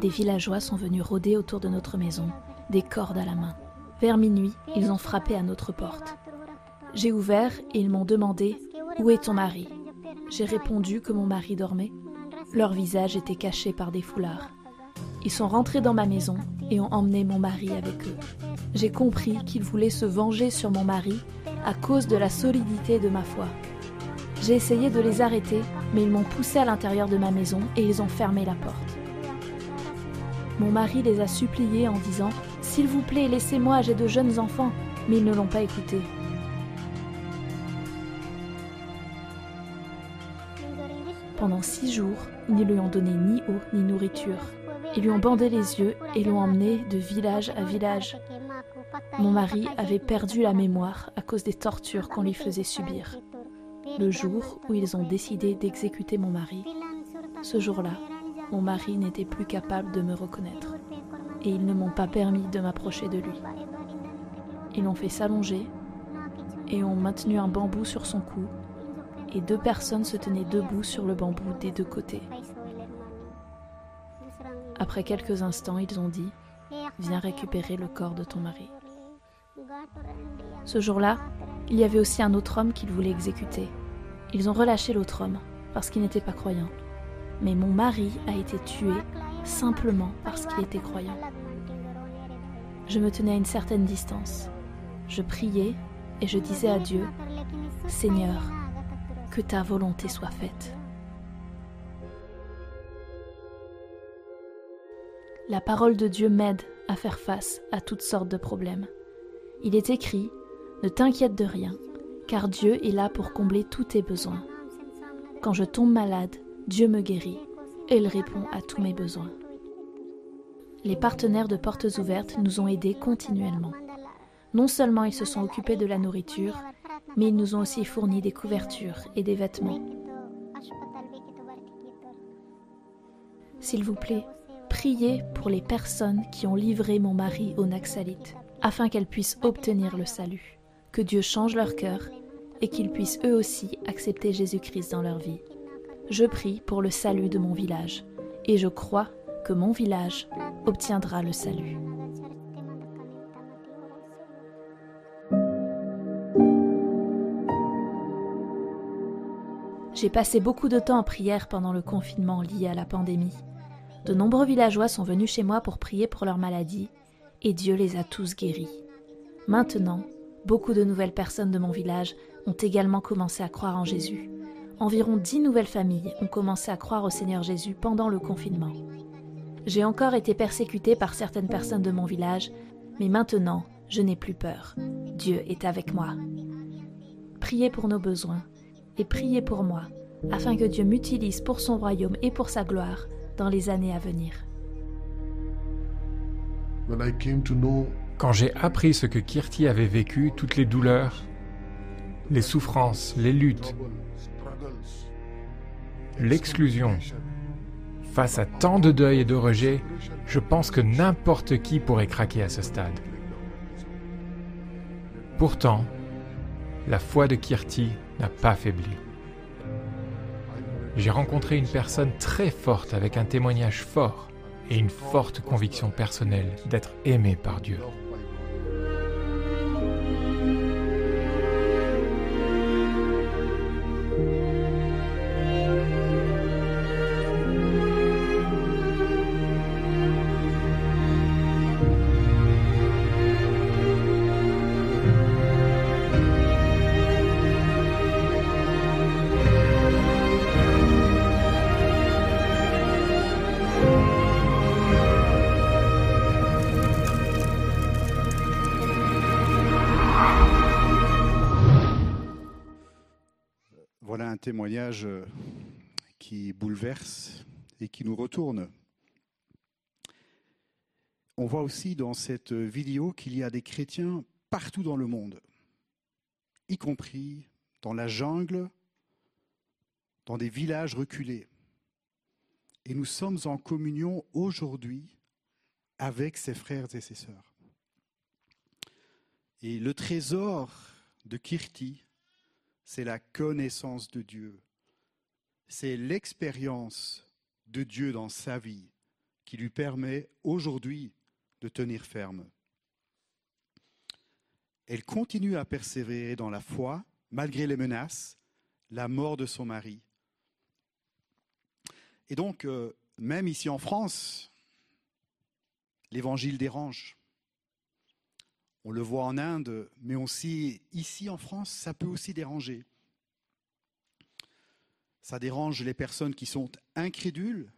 Des villageois sont venus rôder autour de notre maison, des cordes à la main. Vers minuit, ils ont frappé à notre porte. J'ai ouvert et ils m'ont demandé Où est ton mari? J'ai répondu que mon mari dormait. Leur visage était caché par des foulards. Ils sont rentrés dans ma maison et ont emmené mon mari avec eux. J'ai compris qu'ils voulaient se venger sur mon mari à cause de la solidité de ma foi. J'ai essayé de les arrêter, mais ils m'ont poussé à l'intérieur de ma maison et ils ont fermé la porte. Mon mari les a suppliés en disant S'il vous plaît, laissez-moi, j'ai de jeunes enfants. Mais ils ne l'ont pas écouté. Pendant six jours, ils ne lui ont donné ni eau ni nourriture. Ils lui ont bandé les yeux et l'ont emmené de village à village. Mon mari avait perdu la mémoire à cause des tortures qu'on lui faisait subir. Le jour où ils ont décidé d'exécuter mon mari, ce jour-là, mon mari n'était plus capable de me reconnaître et ils ne m'ont pas permis de m'approcher de lui. Ils l'ont fait s'allonger et ont maintenu un bambou sur son cou et deux personnes se tenaient debout sur le bambou des deux côtés. Après quelques instants, ils ont dit Viens récupérer le corps de ton mari. Ce jour-là, il y avait aussi un autre homme qu'ils voulaient exécuter. Ils ont relâché l'autre homme parce qu'il n'était pas croyant. Mais mon mari a été tué simplement parce qu'il était croyant. Je me tenais à une certaine distance. Je priais et je disais à Dieu, Seigneur, que ta volonté soit faite. La parole de Dieu m'aide à faire face à toutes sortes de problèmes. Il est écrit, Ne t'inquiète de rien, car Dieu est là pour combler tous tes besoins. Quand je tombe malade, Dieu me guérit et il répond à tous mes besoins. Les partenaires de Portes Ouvertes nous ont aidés continuellement. Non seulement ils se sont occupés de la nourriture, mais ils nous ont aussi fourni des couvertures et des vêtements. S'il vous plaît, priez pour les personnes qui ont livré mon mari aux Naxalites, afin qu'elles puissent obtenir le salut, que Dieu change leur cœur et qu'ils puissent eux aussi accepter Jésus-Christ dans leur vie. Je prie pour le salut de mon village, et je crois que mon village obtiendra le salut. J'ai passé beaucoup de temps en prière pendant le confinement lié à la pandémie. De nombreux villageois sont venus chez moi pour prier pour leur maladie, et Dieu les a tous guéris. Maintenant, beaucoup de nouvelles personnes de mon village ont également commencé à croire en Jésus. Environ dix nouvelles familles ont commencé à croire au Seigneur Jésus pendant le confinement. J'ai encore été persécutée par certaines personnes de mon village, mais maintenant, je n'ai plus peur. Dieu est avec moi. Priez pour nos besoins et priez pour moi, afin que Dieu m'utilise pour son royaume et pour sa gloire dans les années à venir. Quand j'ai appris ce que Kirti avait vécu, toutes les douleurs, les souffrances, les luttes, l'exclusion, face à tant de deuil et de rejet, je pense que n'importe qui pourrait craquer à ce stade. Pourtant, la foi de Kirti n'a pas faibli. J'ai rencontré une personne très forte avec un témoignage fort et une forte conviction personnelle d'être aimé par Dieu. Euh, qui bouleverse et qui nous retourne. On voit aussi dans cette vidéo qu'il y a des chrétiens partout dans le monde, y compris dans la jungle, dans des villages reculés. Et nous sommes en communion aujourd'hui avec ses frères et ses sœurs. Et le trésor de Kirti, c'est la connaissance de Dieu. C'est l'expérience de Dieu dans sa vie qui lui permet aujourd'hui de tenir ferme. Elle continue à persévérer dans la foi malgré les menaces, la mort de son mari. Et donc, euh, même ici en France, l'évangile dérange. On le voit en Inde, mais aussi ici en France, ça peut aussi déranger. Ça dérange les personnes qui sont incrédules,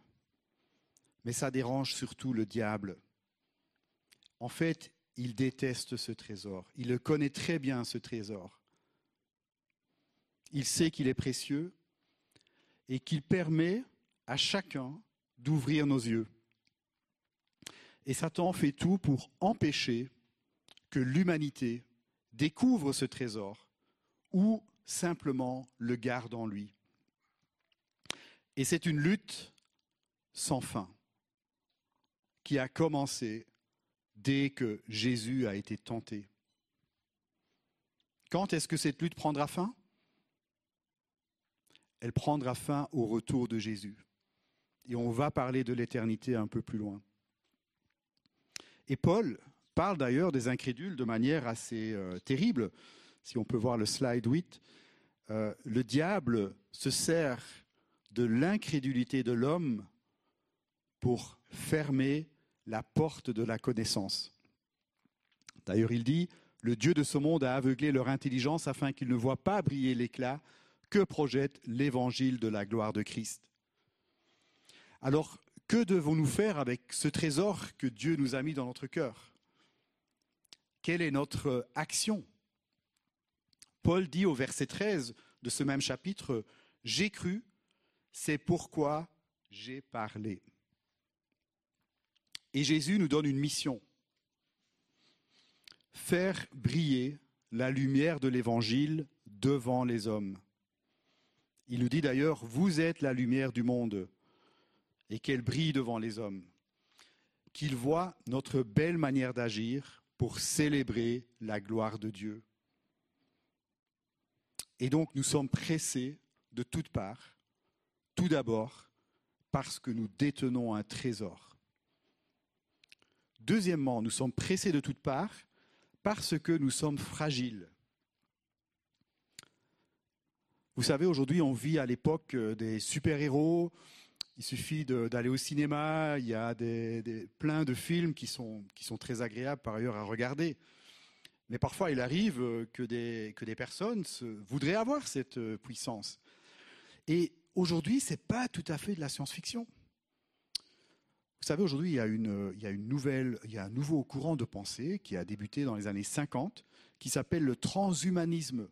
mais ça dérange surtout le diable. En fait, il déteste ce trésor. Il le connaît très bien, ce trésor. Il sait qu'il est précieux et qu'il permet à chacun d'ouvrir nos yeux. Et Satan fait tout pour empêcher que l'humanité découvre ce trésor ou simplement le garde en lui. Et c'est une lutte sans fin qui a commencé dès que Jésus a été tenté. Quand est-ce que cette lutte prendra fin? Elle prendra fin au retour de Jésus. Et on va parler de l'éternité un peu plus loin. Et Paul parle d'ailleurs des incrédules de manière assez euh, terrible. Si on peut voir le slide 8, euh, le diable se sert de l'incrédulité de l'homme pour fermer la porte de la connaissance. D'ailleurs, il dit, le Dieu de ce monde a aveuglé leur intelligence afin qu'ils ne voient pas briller l'éclat que projette l'évangile de la gloire de Christ. Alors, que devons-nous faire avec ce trésor que Dieu nous a mis dans notre cœur? Quelle est notre action? Paul dit au verset 13 de ce même chapitre, J'ai cru, c'est pourquoi j'ai parlé. Et Jésus nous donne une mission. Faire briller la lumière de l'Évangile devant les hommes. Il nous dit d'ailleurs, vous êtes la lumière du monde et qu'elle brille devant les hommes. Qu'ils voient notre belle manière d'agir pour célébrer la gloire de Dieu. Et donc nous sommes pressés de toutes parts, tout d'abord parce que nous détenons un trésor. Deuxièmement, nous sommes pressés de toutes parts parce que nous sommes fragiles. Vous savez, aujourd'hui, on vit à l'époque euh, des super-héros. Il suffit d'aller au cinéma. Il y a des, plein de films qui sont, qui sont très agréables par ailleurs à regarder. Mais parfois, il arrive euh, que des, que des personnes voudraient avoir cette euh, puissance. Et aujourd'hui, ce n'est pas tout à fait de la science-fiction. Vous savez, aujourd'hui, il, y a une, il, y a une nouvelle, il y a un nouveau courant de pensée qui a débuté dans les années 50, qui s'appelle le transhumanisme.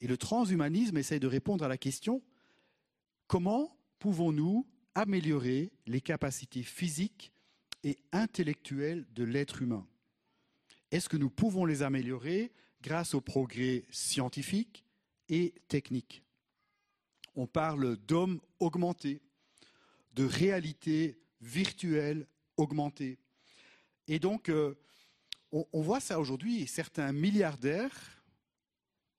Et le transhumanisme essaye de répondre à la question comment pouvons-nous améliorer les capacités physiques et intellectuelles de l'être humain? Est-ce que nous pouvons les améliorer grâce au progrès scientifique et technique? On parle d'hommes augmentés, de réalité virtuelle augmentée. Et donc, euh, on, on voit ça aujourd'hui, certains milliardaires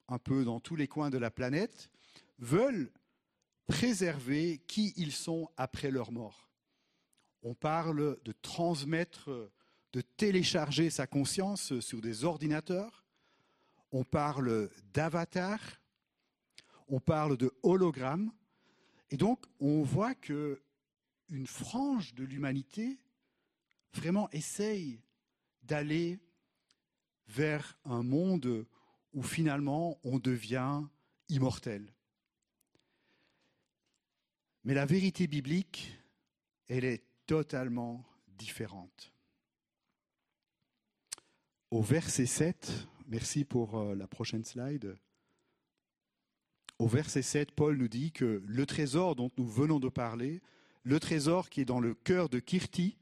un peu dans tous les coins de la planète, veulent préserver qui ils sont après leur mort. On parle de transmettre, de télécharger sa conscience sur des ordinateurs. On parle d'avatar. On parle de hologramme. Et donc, on voit que une frange de l'humanité vraiment essaye d'aller vers un monde où finalement on devient immortel. Mais la vérité biblique, elle est totalement différente. Au verset 7, merci pour euh, la prochaine slide. Au verset 7, Paul nous dit que le trésor dont nous venons de parler, le trésor qui est dans le cœur de Kirti,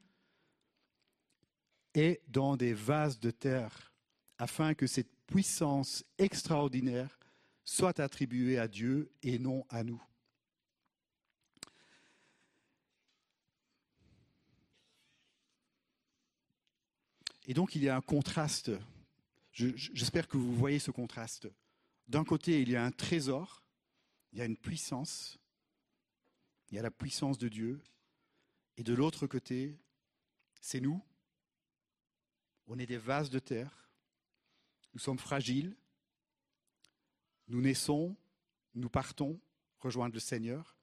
est dans des vases de terre, afin que cette puissance extraordinaire soit attribuée à Dieu et non à nous. Et donc il y a un contraste. J'espère que vous voyez ce contraste. D'un côté, il y a un trésor, il y a une puissance, il y a la puissance de Dieu. Et de l'autre côté, c'est nous. On est des vases de terre nous sommes fragiles, nous naissons, nous partons rejoindre le Seigneur,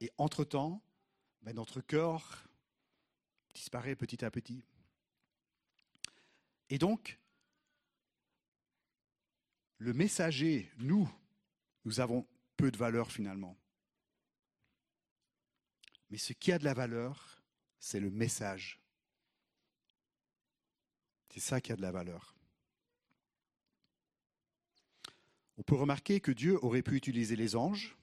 et entre-temps, ben, notre cœur disparaît petit à petit. Et donc, le messager, nous, nous avons peu de valeur finalement. Mais ce qui a de la valeur, c'est le message. C'est ça qui a de la valeur. On peut remarquer que Dieu aurait pu utiliser les anges.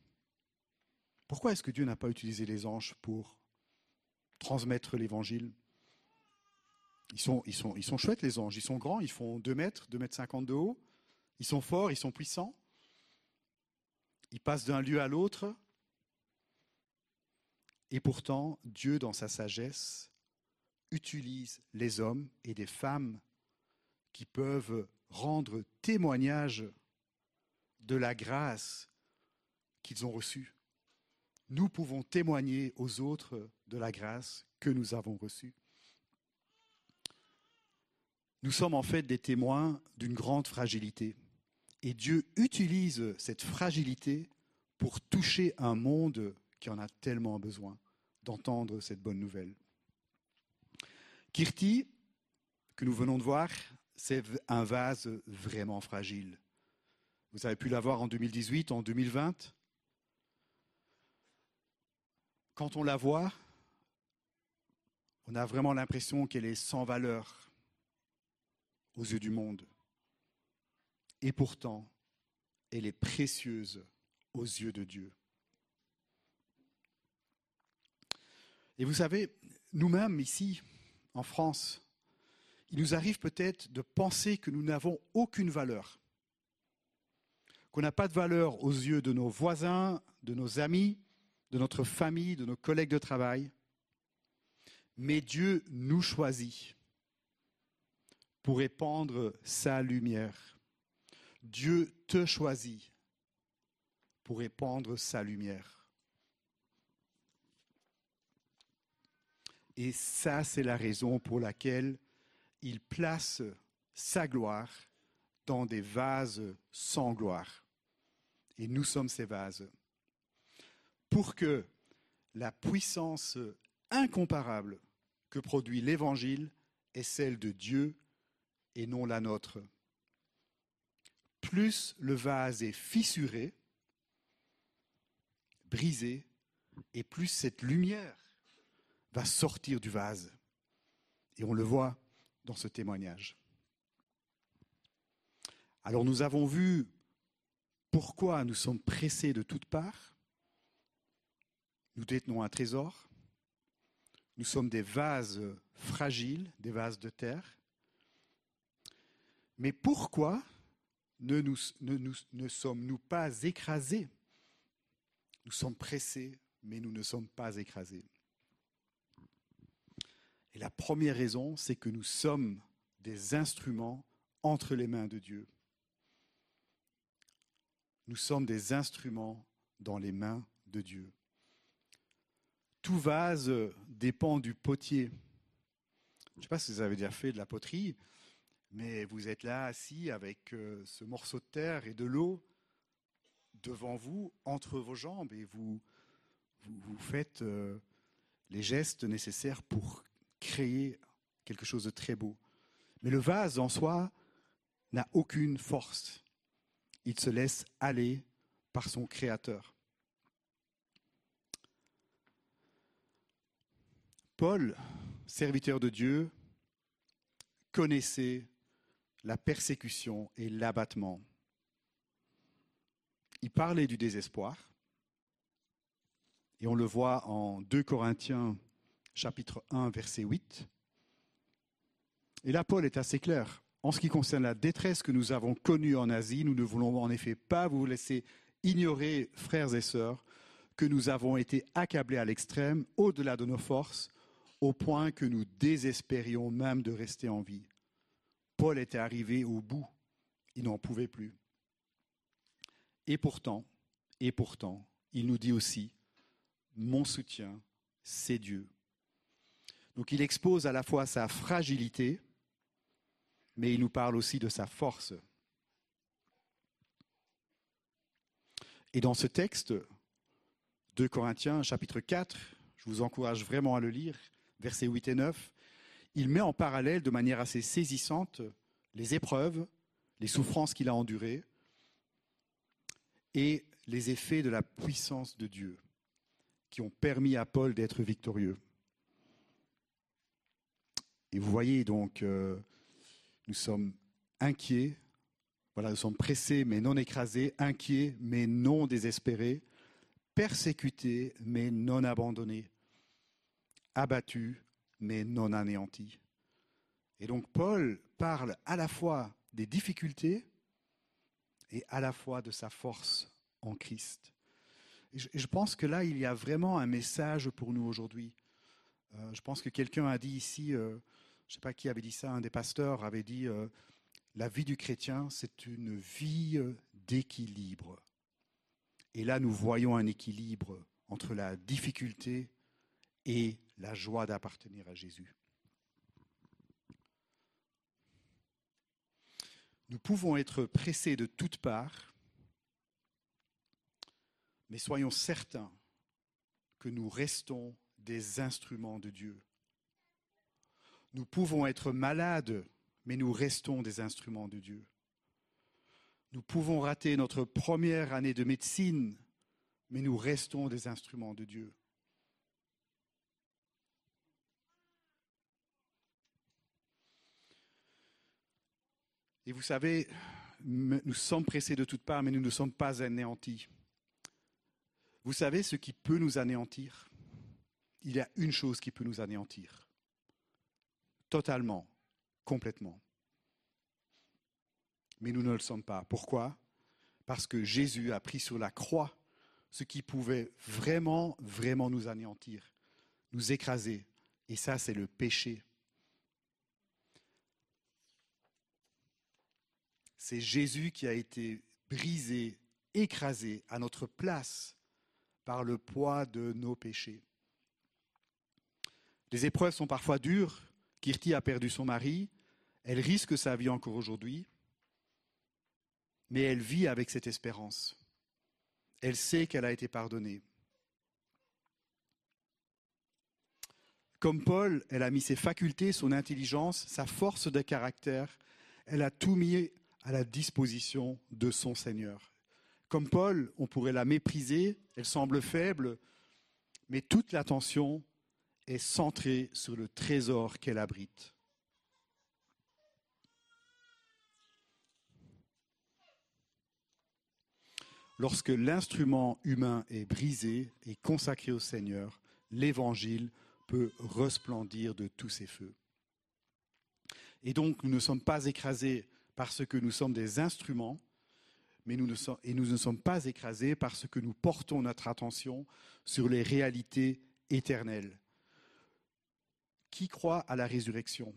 Pourquoi est-ce que Dieu n'a pas utilisé les anges pour transmettre l'évangile? Ils sont, chouettes, les anges. Ils sont grands, ils font 2 mètres, 2 mètres 50 de haut. Ils sont forts, ils sont puissants. Ils passent d'un lieu à l'autre. Et pourtant, Dieu, dans sa sagesse, utilise les hommes et des femmes qui peuvent rendre témoignage de la grâce qu'ils ont reçue. Nous pouvons témoigner aux autres de la grâce que nous avons reçue. Nous sommes en fait des témoins d'une grande fragilité. Et Dieu utilise cette fragilité pour toucher un monde qui en a tellement besoin d'entendre cette bonne nouvelle. Kirti, que nous venons de voir, c'est un vase vraiment fragile. Vous avez pu la voir en 2018, en 2020. Quand on la voit, on a vraiment l'impression qu'elle est sans valeur aux yeux du monde. Et pourtant, elle est précieuse aux yeux de Dieu. Et vous savez, nous-mêmes ici, en France, il nous arrive peut-être de penser que nous n'avons aucune valeur, qu'on n'a pas de valeur aux yeux de nos voisins, de nos amis, de notre famille, de nos collègues de travail. Mais Dieu nous choisit pour répandre sa lumière. Dieu te choisit pour répandre sa lumière. Et ça, c'est la raison pour laquelle il place sa gloire dans des vases sans gloire. Et nous sommes ces vases. Pour que la puissance incomparable que produit l'Évangile est celle de Dieu et non la nôtre. Plus le vase est fissuré, brisé, et plus cette lumière va sortir du vase. Et on le voit dans ce témoignage. Alors nous avons vu pourquoi nous sommes pressés de toutes parts. Nous détenons un trésor. Nous sommes des vases fragiles, des vases de terre. Mais pourquoi ne, nous, ne sommes-nous pas écrasés? Nous sommes pressés, mais nous ne sommes pas écrasés. Et la première raison, c'est que nous sommes des instruments entre les mains de Dieu. Nous sommes des instruments dans les mains de Dieu. Tout vase dépend du potier. Je ne sais pas si vous avez déjà fait de la poterie, mais vous êtes là assis avec euh, ce morceau de terre et de l'eau devant vous, entre vos jambes, et vous, vous, faites euh, les gestes nécessaires pour créer quelque chose de très beau. Mais le vase en soi n'a aucune force. Il se laisse aller par son créateur. Paul, serviteur de Dieu, connaissait la persécution et l'abattement. Il parlait du désespoir, et on le voit en 2 Corinthiens chapitre 1, verset 8. Et là, Paul est assez clair. En ce qui concerne la détresse que nous avons connue en Asie, nous ne voulons en effet pas vous laisser ignorer, frères et sœurs, que nous avons été accablés à l'extrême, au-delà de nos forces, au point que nous désespérions même de rester en vie. Paul était arrivé au bout, il n'en pouvait plus. Et pourtant, et pourtant, il nous dit aussi, mon soutien, c'est Dieu. Donc il expose à la fois sa fragilité, mais il nous parle aussi de sa force. Et dans ce texte, 2 Corinthiens chapitre 4, je vous encourage vraiment à le lire, versets 8 et 9, il met en parallèle de manière assez saisissante les épreuves, les souffrances qu'il a endurées et les effets de la puissance de Dieu qui ont permis à Paul d'être victorieux. Et vous voyez donc, euh, nous sommes inquiets, voilà, nous sommes pressés mais non écrasés, inquiets mais non désespérés, persécutés mais non abandonnés, abattus mais non anéantis. Et donc Paul parle à la fois des difficultés et à la fois de sa force en Christ. Et je pense que là, il y a vraiment un message pour nous aujourd'hui. Euh, je pense que quelqu'un a dit ici, euh, je ne sais pas qui avait dit ça, un des pasteurs avait dit, euh, la vie du chrétien, c'est une vie d'équilibre. Et là, nous voyons un équilibre entre la difficulté et la joie d'appartenir à Jésus. Nous pouvons être pressés de toutes parts, mais soyons certains que nous restons des instruments de Dieu. Nous pouvons être malades, mais nous restons des instruments de Dieu. Nous pouvons rater notre première année de médecine, mais nous restons des instruments de Dieu. Et vous savez, nous sommes pressés de toutes parts, mais nous ne sommes pas anéantis. Vous savez ce qui peut nous anéantir? Il y a une chose qui peut nous anéantir. Totalement, complètement. Mais nous ne le sommes pas. Pourquoi? Parce que Jésus a pris sur la croix ce qui pouvait vraiment, vraiment nous anéantir, nous écraser. Et ça, c'est le péché. C'est Jésus qui a été brisé, écrasé à notre place par le poids de nos péchés. Les épreuves sont parfois dures. Kirti a perdu son mari. Elle risque sa vie encore aujourd'hui. Mais elle vit avec cette espérance. Elle sait qu'elle a été pardonnée. Comme Paul, elle a mis ses facultés, son intelligence, sa force de caractère. Elle a tout mis à la disposition de son Seigneur. Comme Paul, on pourrait la mépriser, elle semble faible, mais toute l'attention est centrée sur le trésor qu'elle abrite. Lorsque l'instrument humain est brisé et consacré au Seigneur, l'Évangile peut resplendir de tous ses feux. Et donc, nous ne sommes pas écrasés parce que nous sommes des instruments, mais nous ne sommes, et nous ne sommes pas écrasés parce que nous portons notre attention sur les réalités éternelles. Qui croit à la résurrection?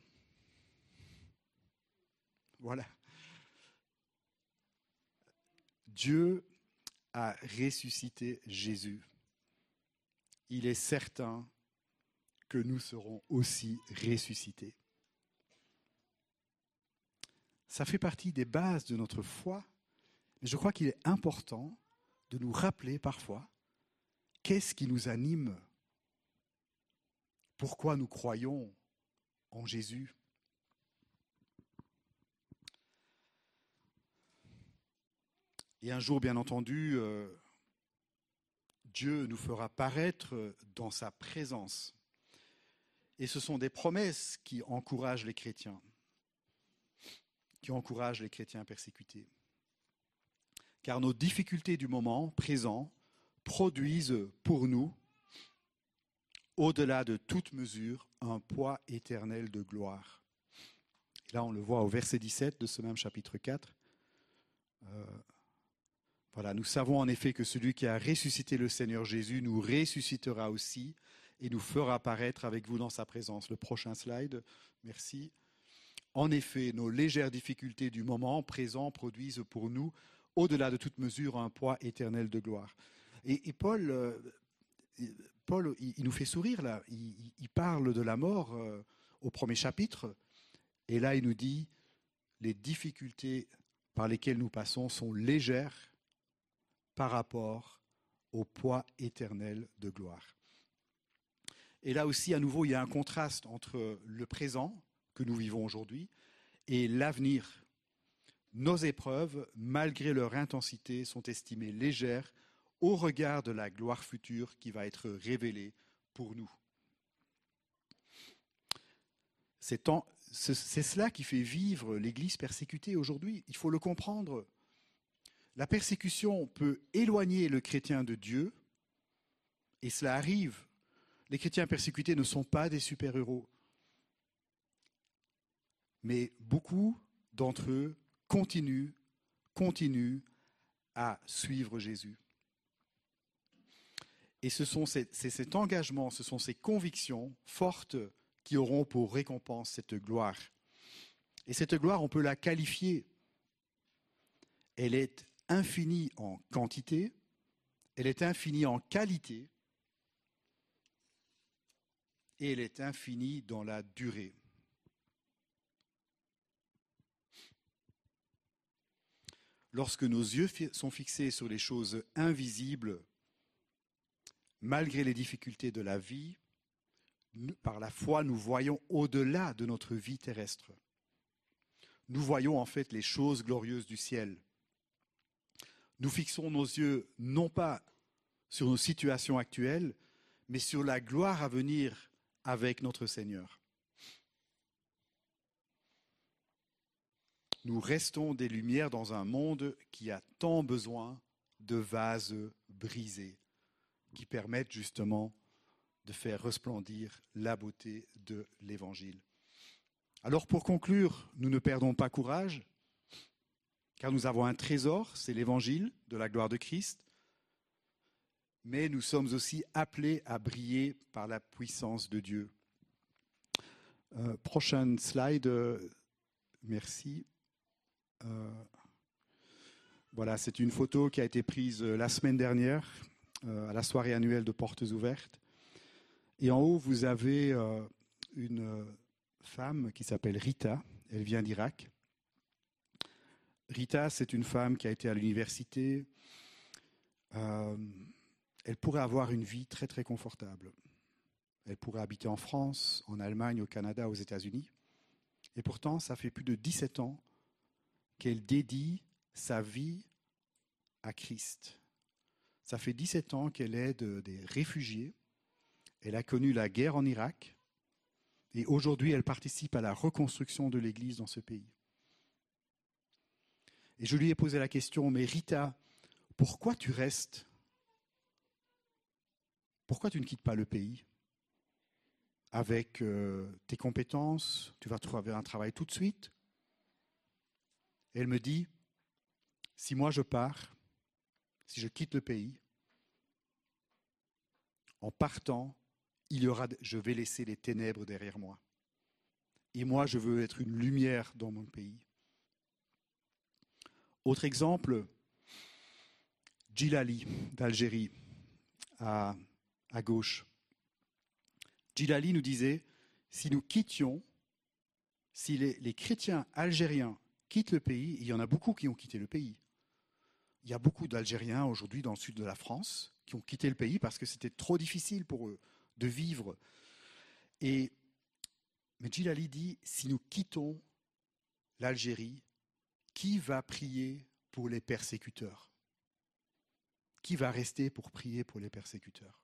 Voilà. Dieu a ressuscité Jésus. Il est certain que nous serons aussi ressuscités. Ça fait partie des bases de notre foi, mais je crois qu'il est important de nous rappeler parfois qu'est-ce qui nous anime, pourquoi nous croyons en Jésus. Et un jour, bien entendu, euh, Dieu nous fera paraître dans sa présence. Et ce sont des promesses qui encouragent les chrétiens qui encourage les chrétiens persécutés. Car nos difficultés du moment présent produisent pour nous, au-delà de toute mesure, un poids éternel de gloire. Et là, on le voit au verset 17 de ce même chapitre 4. Euh, voilà, nous savons en effet que celui qui a ressuscité le Seigneur Jésus nous ressuscitera aussi et nous fera apparaître avec vous dans sa présence. Le prochain slide, merci. En effet, nos légères difficultés du moment présent produisent pour nous, au-delà de toute mesure, un poids éternel de gloire. Et, Paul, euh, il, nous fait sourire. Il, parle de la mort euh, au premier chapitre. Et là, il nous dit, les difficultés par lesquelles nous passons sont légères par rapport au poids éternel de gloire. Et là aussi, à nouveau, il y a un contraste entre le présent, que nous vivons aujourd'hui et l'avenir. Nos épreuves, malgré leur intensité, sont estimées légères au regard de la gloire future qui va être révélée pour nous. C'est cela qui fait vivre l'Église persécutée aujourd'hui. Il faut le comprendre. La persécution peut éloigner le chrétien de Dieu, et cela arrive. Les chrétiens persécutés ne sont pas des super-héros mais beaucoup d'entre eux continuent, continuent à suivre Jésus. Et ce cet engagement, ce sont ces convictions fortes qui auront pour récompense cette gloire. Et cette gloire, on peut la qualifier. Elle est infinie en quantité, elle est infinie en qualité, et elle est infinie dans la durée. Lorsque nos yeux sont fixés sur les choses invisibles, malgré les difficultés de la vie, par la foi, nous voyons au-delà de notre vie terrestre. Nous voyons en fait les choses glorieuses du ciel. Nous fixons nos yeux non pas sur nos situations actuelles, mais sur la gloire à venir avec notre Seigneur. Nous restons des lumières dans un monde qui a tant besoin de vases brisés, qui permettent justement de faire resplendir la beauté de l'Évangile. Alors pour conclure, nous ne perdons pas courage, car nous avons un trésor, c'est l'Évangile de la gloire de Christ, mais nous sommes aussi appelés à briller par la puissance de Dieu. Euh, prochaine slide, merci. Euh, voilà, c'est une photo qui a été prise la semaine dernière à la soirée annuelle de Portes Ouvertes. Et en haut, vous avez une femme qui s'appelle Rita. Elle vient d'Irak. Rita, c'est une femme qui a été à l'université. elle pourrait avoir une vie très très confortable. Elle pourrait habiter en France, en Allemagne, au Canada, aux États-Unis. Et pourtant, ça fait plus de 17 ans qu'elle dédie sa vie à Christ. Ça fait 17 ans qu'elle aide des réfugiés. Elle a connu la guerre en Irak. Et aujourd'hui, elle participe à la reconstruction de l'Église dans ce pays. Et je lui ai posé la question, mais Rita, pourquoi tu restes? Pourquoi tu ne quittes pas le pays avec euh, tes compétences, tu vas trouver un travail tout de suite? Elle me dit, si moi je pars, si je quitte le pays, en partant, il y aura, je vais laisser les ténèbres derrière moi. Et moi, je veux être une lumière dans mon pays. Autre exemple, Djilali d'Algérie, à, gauche. Gilali nous disait, si nous quittions, si les, chrétiens algériens quittent le pays, il y en a beaucoup qui ont quitté le pays. Il y a beaucoup d'Algériens aujourd'hui dans le sud de la France qui ont quitté le pays parce que c'était trop difficile pour eux de vivre. Et, mais Gilali dit, si nous quittons l'Algérie, qui va prier pour les persécuteurs? Qui va rester pour prier pour les persécuteurs?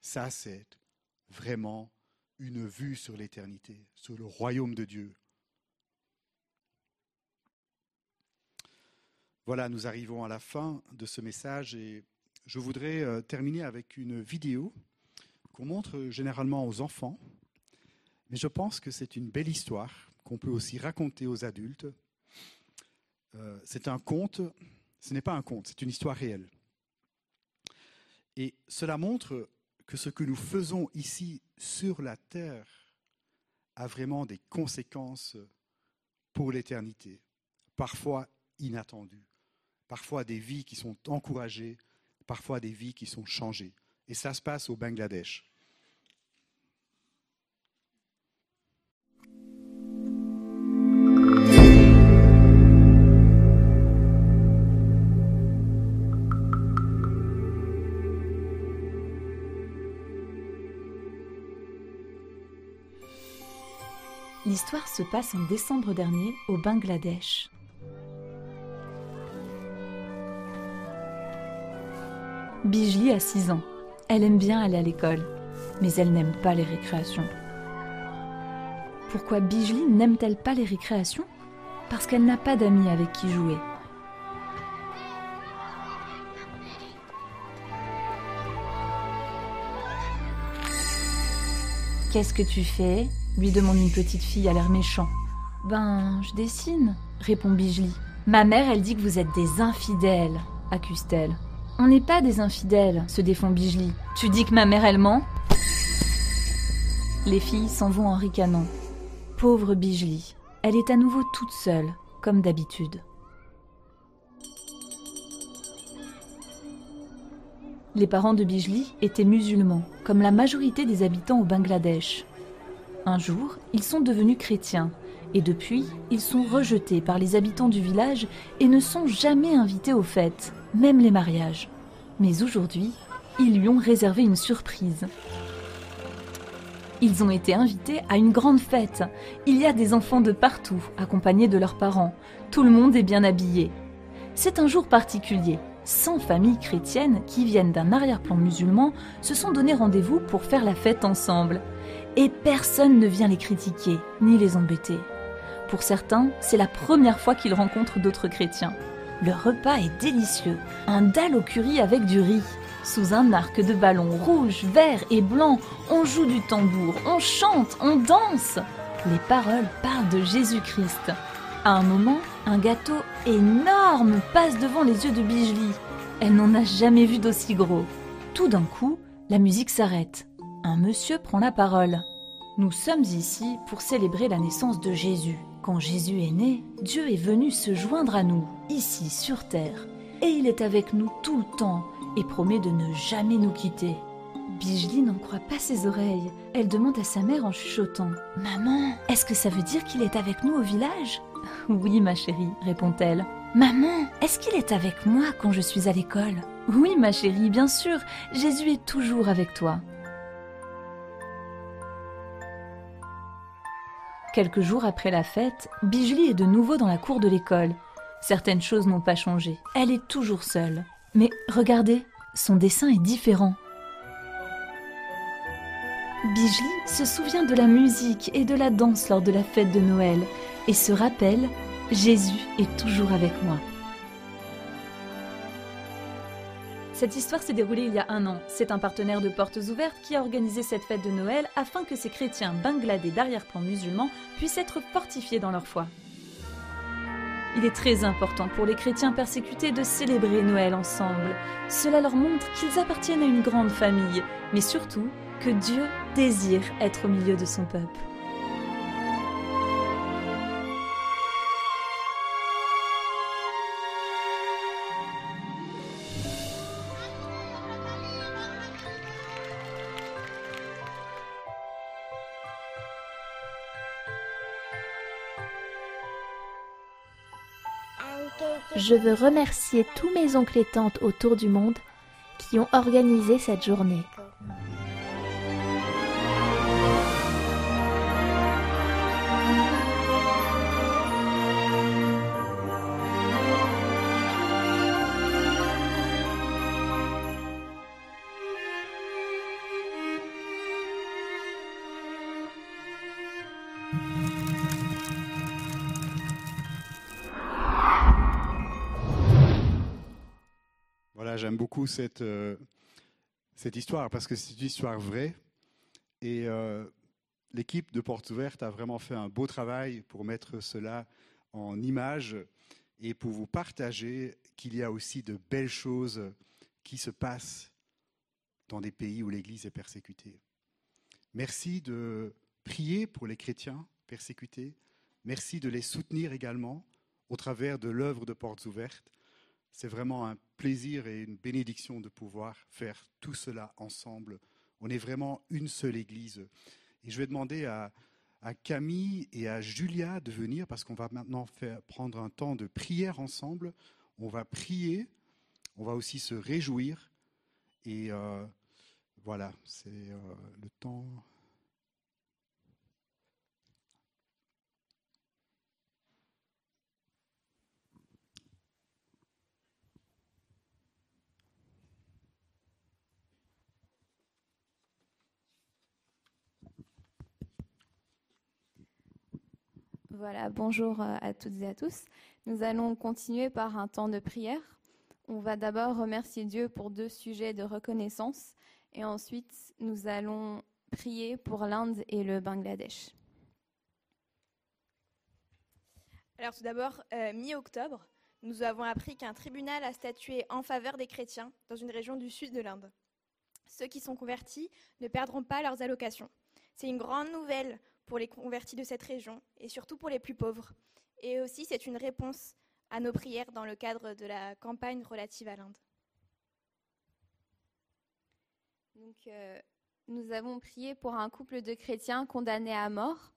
Ça, c'est vraiment une vue sur l'éternité, sur le royaume de Dieu. Voilà, nous arrivons à la fin de ce message et je voudrais euh, terminer avec une vidéo qu'on montre généralement aux enfants, mais je pense que c'est une belle histoire qu'on peut aussi raconter aux adultes. Euh, c'est un conte, ce n'est pas un conte, c'est une histoire réelle. Et cela montre que ce que nous faisons ici sur la terre a vraiment des conséquences pour l'éternité, parfois inattendues, parfois des vies qui sont encouragées, parfois des vies qui sont changées. Et ça se passe au Bangladesh. L'histoire se passe en décembre dernier au Bangladesh. Bijli a 6 ans. Elle aime bien aller à l'école, mais elle n'aime pas les récréations. Pourquoi Bijli n'aime-t-elle pas les récréations? Parce qu'elle n'a pas d'amis avec qui jouer. Qu'est-ce que tu fais? Lui demande une petite fille à l'air méchant. Ben, je dessine, répond Bijli. Ma mère, elle dit que vous êtes des infidèles, accuse-t-elle. On n'est pas des infidèles, se défend Bijli. Tu dis que ma mère, elle ment? Les filles s'en vont en ricanant. Pauvre Bijli, elle est à nouveau toute seule, comme d'habitude. Les parents de Bijli étaient musulmans, comme la majorité des habitants au Bangladesh. Un jour, ils sont devenus chrétiens, et depuis, ils sont rejetés par les habitants du village et ne sont jamais invités aux fêtes, même les mariages. Mais aujourd'hui, ils lui ont réservé une surprise. Ils ont été invités à une grande fête. Il y a des enfants de partout, accompagnés de leurs parents. Tout le monde est bien habillé. C'est un jour particulier. 100 familles chrétiennes qui viennent d'un arrière-plan musulman se sont donné rendez-vous pour faire la fête ensemble et personne ne vient les critiquer ni les embêter. Pour certains, c'est la première fois qu'ils rencontrent d'autres chrétiens. Le repas est délicieux, un dalle au curry avec du riz. Sous un arc de ballon rouge, vert et blanc, on joue du tambour, on chante, on danse. Les paroles parlent de Jésus-Christ. À un moment, un gâteau énorme passe devant les yeux de Bijli. Elle n'en a jamais vu d'aussi gros. Tout d'un coup, la musique s'arrête. Un monsieur prend la parole. Nous sommes ici pour célébrer la naissance de Jésus. Quand Jésus est né, Dieu est venu se joindre à nous, ici sur terre. Et il est avec nous tout le temps et promet de ne jamais nous quitter. Bijli n'en croit pas ses oreilles. Elle demande à sa mère en chuchotant Maman, est-ce que ça veut dire qu'il est avec nous au village? Oui, ma chérie, répond-elle. Maman, est-ce qu'il est avec moi quand je suis à l'école? Oui, ma chérie, bien sûr, Jésus est toujours avec toi. Quelques jours après la fête, Bijli est de nouveau dans la cour de l'école. Certaines choses n'ont pas changé. Elle est toujours seule. Mais regardez, son dessin est différent. Bijli se souvient de la musique et de la danse lors de la fête de Noël et se rappelle Jésus est toujours avec moi. Cette histoire s'est déroulée il y a un an. C'est un partenaire de Portes Ouvertes qui a organisé cette fête de Noël afin que ces chrétiens bangladais d'arrière-plan musulmans puissent être fortifiés dans leur foi. Il est très important pour les chrétiens persécutés de célébrer Noël ensemble. Cela leur montre qu'ils appartiennent à une grande famille, mais surtout que Dieu désire être au milieu de son peuple. Je veux remercier tous mes oncles et tantes autour du monde qui ont organisé cette journée. Euh, cette histoire parce que c'est une histoire vraie. Et euh, l'équipe de Portes Ouvertes a vraiment fait un beau travail pour mettre cela en image et pour vous partager qu'il y a aussi de belles choses qui se passent dans des pays où l'Église est persécutée. Merci de prier pour les chrétiens persécutés. Merci de les soutenir également au travers de l'œuvre de Portes Ouvertes. C'est vraiment un plaisir et une bénédiction de pouvoir faire tout cela ensemble. On est vraiment une seule Église. Et je vais demander à, Camille et à Julia de venir parce qu'on va maintenant faire, prendre un temps de prière ensemble. On va prier, on va aussi se réjouir. Et euh, voilà, c'est euh, le temps Voilà, bonjour euh, à toutes et à tous. Nous allons continuer par un temps de prière. On va d'abord remercier Dieu pour deux sujets de reconnaissance et ensuite nous allons prier pour l'Inde et le Bangladesh. Alors tout d'abord, euh, mi-octobre, nous avons appris qu'un tribunal a statué en faveur des chrétiens dans une région du sud de l'Inde. Ceux qui sont convertis ne perdront pas leurs allocations. C'est une grande nouvelle pour les convertis de cette région et surtout pour les plus pauvres. Et aussi, c'est une réponse à nos prières dans le cadre de la campagne relative à l'Inde. Donc, euh, nous avons prié pour un couple de chrétiens condamnés à mort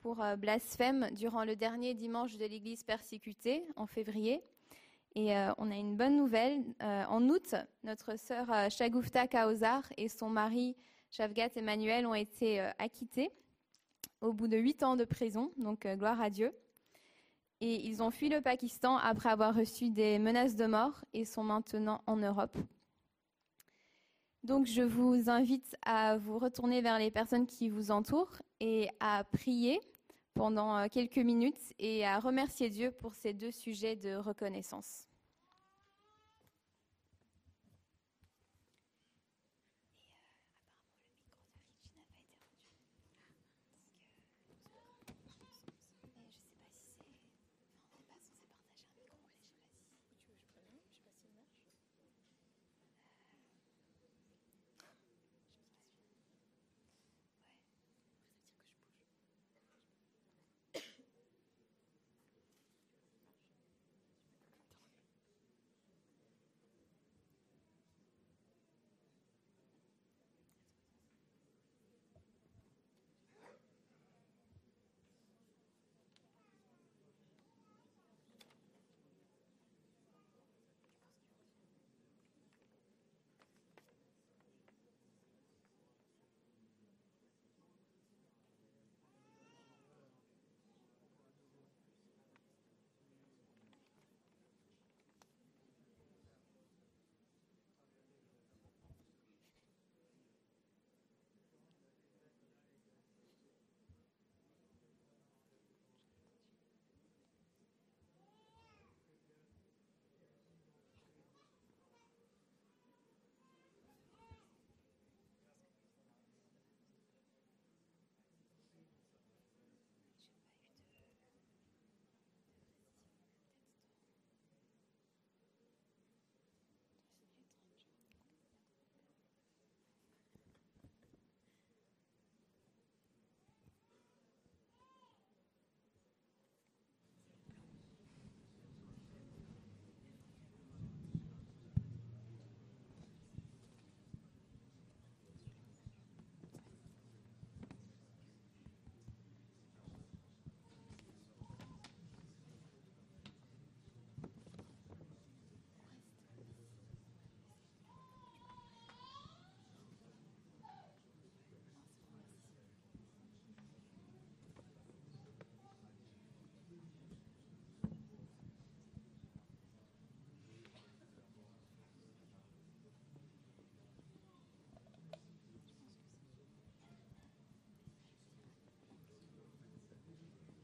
pour euh, blasphème durant le dernier dimanche de l'Église persécutée en février. Et euh, on a une bonne nouvelle. en août, notre sœur Shagufta Kaosar et son mari Shavgat Emmanuel ont été acquittés au bout de huit ans de prison, donc euh, gloire à Dieu. Et ils ont fui le Pakistan après avoir reçu des menaces de mort et sont maintenant en Europe. Donc je vous invite à vous retourner vers les personnes qui vous entourent et à prier pendant quelques minutes et à remercier Dieu pour ces deux sujets de reconnaissance.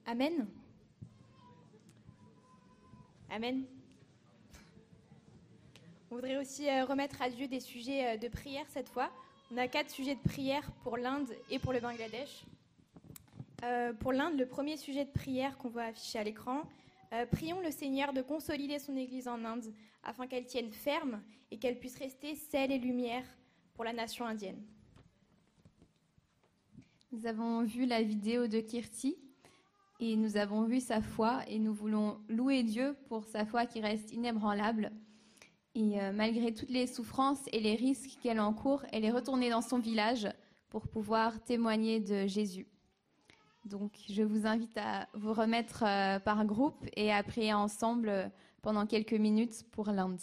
Amen. Amen. On voudrait aussi euh, remettre à Dieu des sujets euh, de prière cette fois. On a quatre sujets de prière pour l'Inde et pour le Bangladesh. Euh, pour l'Inde, le premier sujet de prière qu'on voit afficher à l'écran, prions le Seigneur de consolider son Église en Inde afin qu'elle tienne ferme et qu'elle puisse rester sel et lumière pour la nation indienne. Nous avons vu la vidéo de Kirti et nous avons vu sa foi et nous voulons louer Dieu pour sa foi qui reste inébranlable. Et euh, malgré toutes les souffrances et les risques qu'elle encourt, elle est retournée dans son village pour pouvoir témoigner de Jésus. Donc je vous invite à vous remettre euh, par groupe et à prier ensemble pendant quelques minutes pour l'Inde.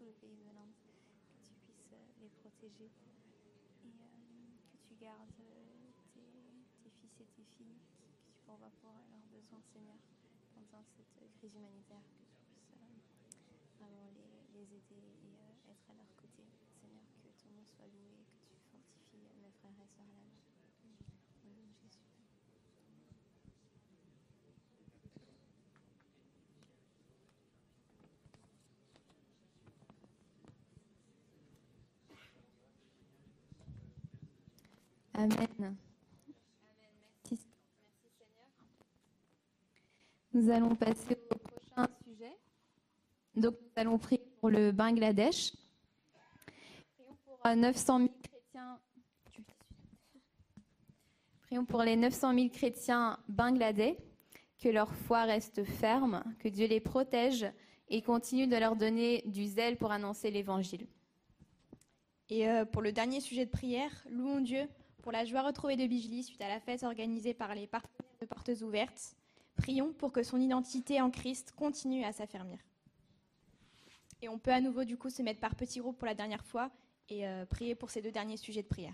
Et euh, que tu gardes euh, tes, fils et tes filles, que tu pourvois pour leurs besoins, Seigneur, pendant cette crise humanitaire, que tu puisses euh, vraiment les, aider et être à leur côté. Seigneur, que ton nom soit loué, que tu fortifies mes frères et sœurs là. Au nom de Jésus. Amen. Nous allons passer au prochain sujet. Donc, nous allons prier pour le Bangladesh. Prions pour 900 euh, 000 chrétiens. Prions pour les 900 000 chrétiens bangladais, que leur foi reste ferme, que Dieu les protège et continue de leur donner du zèle pour annoncer l'Évangile. Et euh, pour le dernier sujet de prière, louons Dieu pour la joie retrouvée de Bigely suite à la fête organisée par les partenaires de Portes Ouvertes. Prions pour que son identité en Christ continue à s'affermir. Et on peut à nouveau du coup se mettre par petits groupes pour la dernière fois et euh, prier pour ces deux derniers sujets de prière.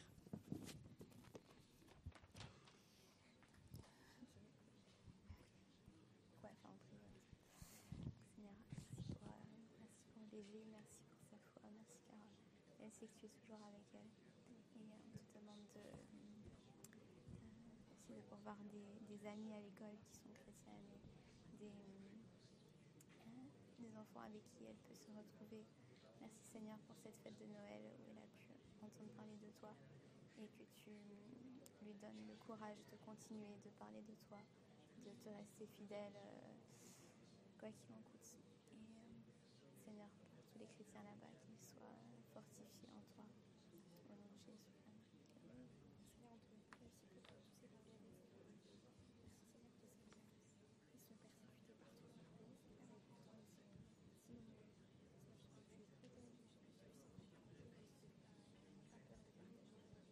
sais que tu es toujours avec elle. Et on te demande de, euh, aussi de pouvoir amis à l'école qui sont chrétiennes, et des, euh, des enfants avec qui elle peut se retrouver. Merci Seigneur pour cette fête de Noël où elle a pu entendre parler de toi et que tu lui donnes le courage de continuer de parler de toi, de te rester fidèle, euh, quoi qu'il en coûte. Et euh, Seigneur, pour tous les chrétiens là-bas, qu'ils soient fortifiés en toi. Au nom de Jésus. Amen. Seigneur, on te prie aussi pour tous ces Bangladais. Merci Seigneur de ce qu'ils sont persécutés partout dans le monde. Avec pourtant ils sont si nombreux. Seigneur, je sais que tu es protège, je sais que tu sais pas peur de parler de Jésus.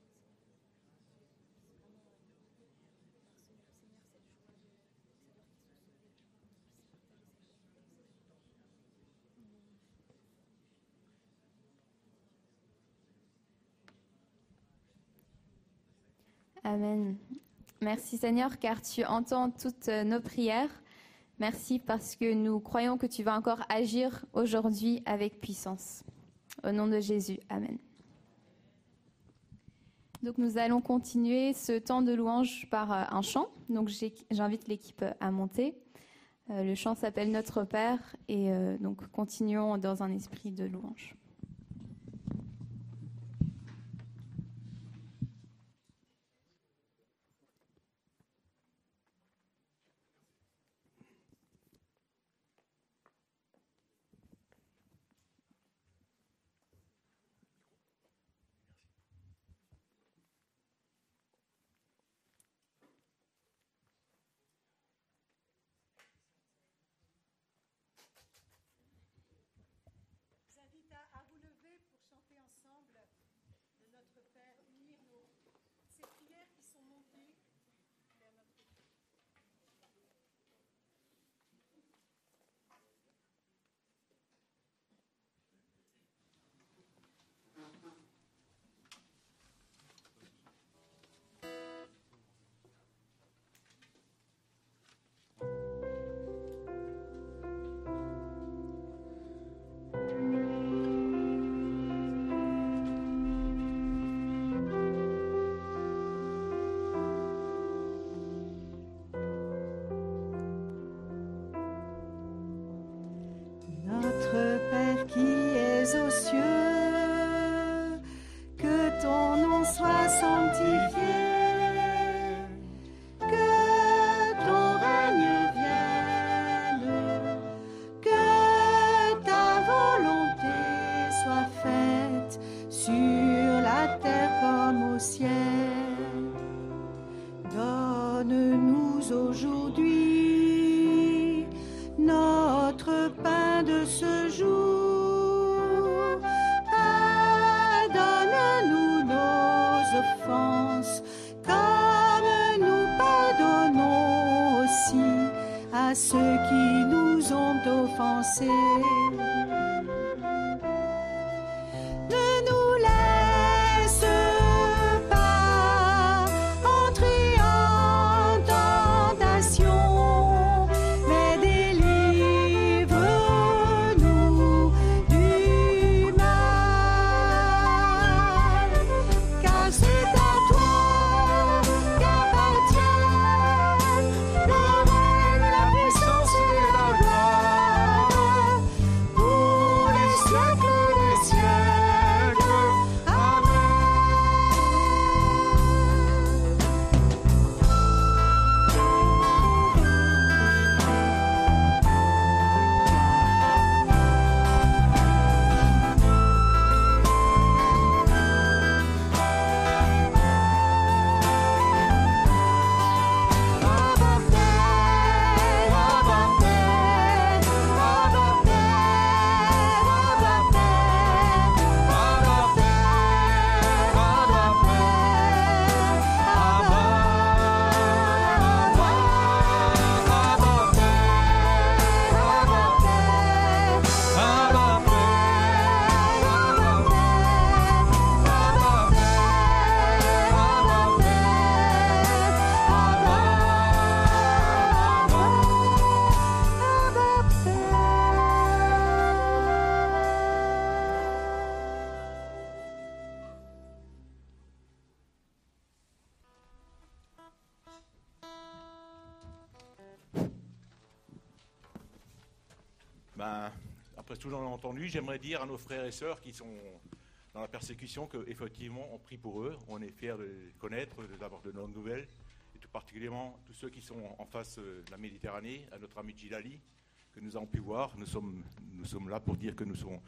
C'est vraiment euh, harceleur, Seigneur, cette joie de savoir qu'ils sont sauvés, de pouvoir tous partager cette joie avec eux, Seigneur. Amen. Merci Seigneur car tu entends toutes nos prières. Merci parce que nous croyons que tu vas encore agir aujourd'hui avec puissance. Au nom de Jésus. Amen. Donc nous allons continuer ce temps de louange par euh, un chant. Donc j'invite l'équipe à monter. Euh, Le chant s'appelle Notre Père et euh, donc continuons dans un esprit de louange. Entendu, j'aimerais dire à nos frères et sœurs qui sont dans la persécution qu'effectivement, on prie pour eux. On est fiers de les connaître, d'avoir de bonnes nouvelles. Et tout particulièrement, tous ceux qui sont en face de la Méditerranée, à notre ami Gilali, que nous avons pu voir. Nous sommes, nous sommes là pour dire que nous, sommes,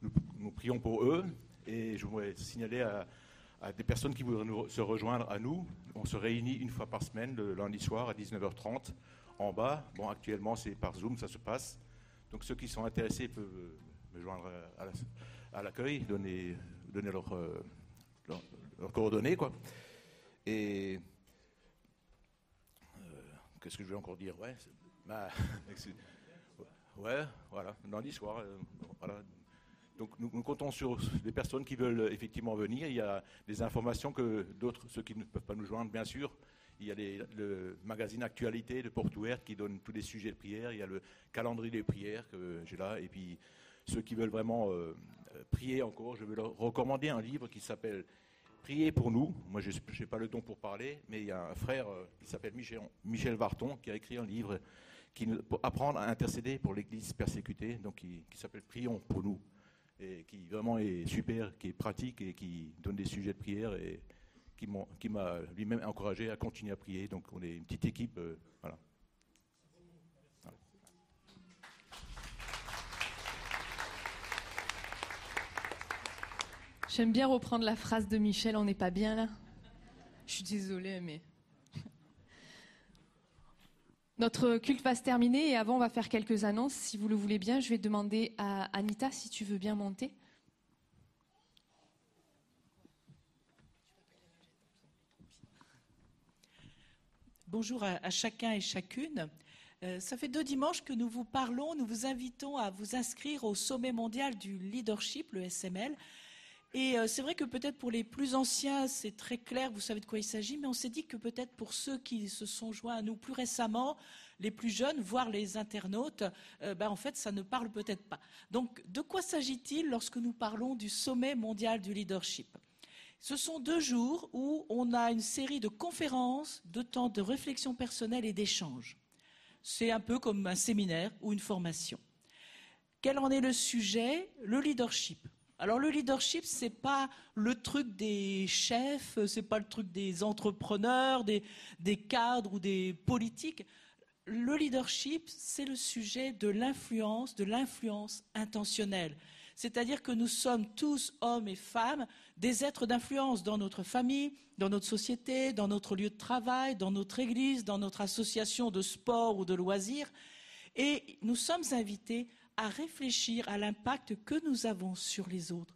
nous, prions pour eux. Et je voudrais signaler à, des personnes qui voudraient se rejoindre à nous. On se réunit une fois par semaine, le lundi soir à 19h30, en bas. Bon, actuellement, c'est par Zoom, ça se passe. Donc ceux qui sont intéressés peuvent me joindre à l'accueil, donner, donner euh, leurs coordonnées. Quoi. Et euh, qu'est-ce que je vais encore dire? Ouais, ouais voilà, lundi soir. Euh, voilà. Donc nous, comptons sur des personnes qui veulent effectivement venir. Il y a des informations que d'autres, ceux qui ne peuvent pas nous joindre, bien sûr. Il y a le magazine Actualité de Porte Ouverte qui donne tous les sujets de prière. Il y a le calendrier des prières que j'ai là. Et puis ceux qui veulent vraiment prier encore, je vais leur recommander un livre qui s'appelle Priez pour nous. Moi, je n'ai pas le don pour parler, mais il y a un frère euh, qui s'appelle Michel, Varton qui a écrit un livre qui, pour apprendre à intercéder pour l'Église persécutée, donc qui, s'appelle Prions pour nous, et qui vraiment est super, qui est pratique et qui donne des sujets de prière et qui m'a lui-même encouragé à continuer à prier. Donc on est une petite équipe, euh, voilà. J'aime bien reprendre la phrase de Michel, on n'est pas bien là. Je suis désolée, mais... Notre culte va se terminer et avant on va faire quelques annonces. Si vous le voulez bien, je vais demander à Anita si tu veux bien monter. Bonjour à, chacun et chacune. Euh, ça fait deux dimanches que nous vous parlons, nous vous invitons à vous inscrire au sommet mondial du leadership, le SML, et euh, c'est vrai que peut-être pour les plus anciens, c'est très clair, vous savez de quoi il s'agit, mais on s'est dit que peut-être pour ceux qui se sont joints à nous plus récemment, les plus jeunes, voire les internautes, euh, ben, en fait, ça ne parle peut-être pas. Donc, de quoi s'agit-il lorsque nous parlons du sommet mondial du leadership? Ce sont deux jours où on a une série de conférences, de temps de réflexion personnelle et d'échange. C'est un peu comme un séminaire ou une formation. Quel en est le sujet? Le leadership. Alors le leadership, c'est pas le truc des chefs, c'est pas le truc des entrepreneurs, des, cadres ou des politiques. Le leadership, c'est le sujet de l'influence, de l'influence intentionnelle. C'est-à-dire que nous sommes tous, hommes et femmes, des êtres d'influence dans notre famille, dans notre société, dans notre lieu de travail, dans notre église, dans notre association de sport ou de loisirs. Et nous sommes invités à réfléchir à l'impact que nous avons sur les autres.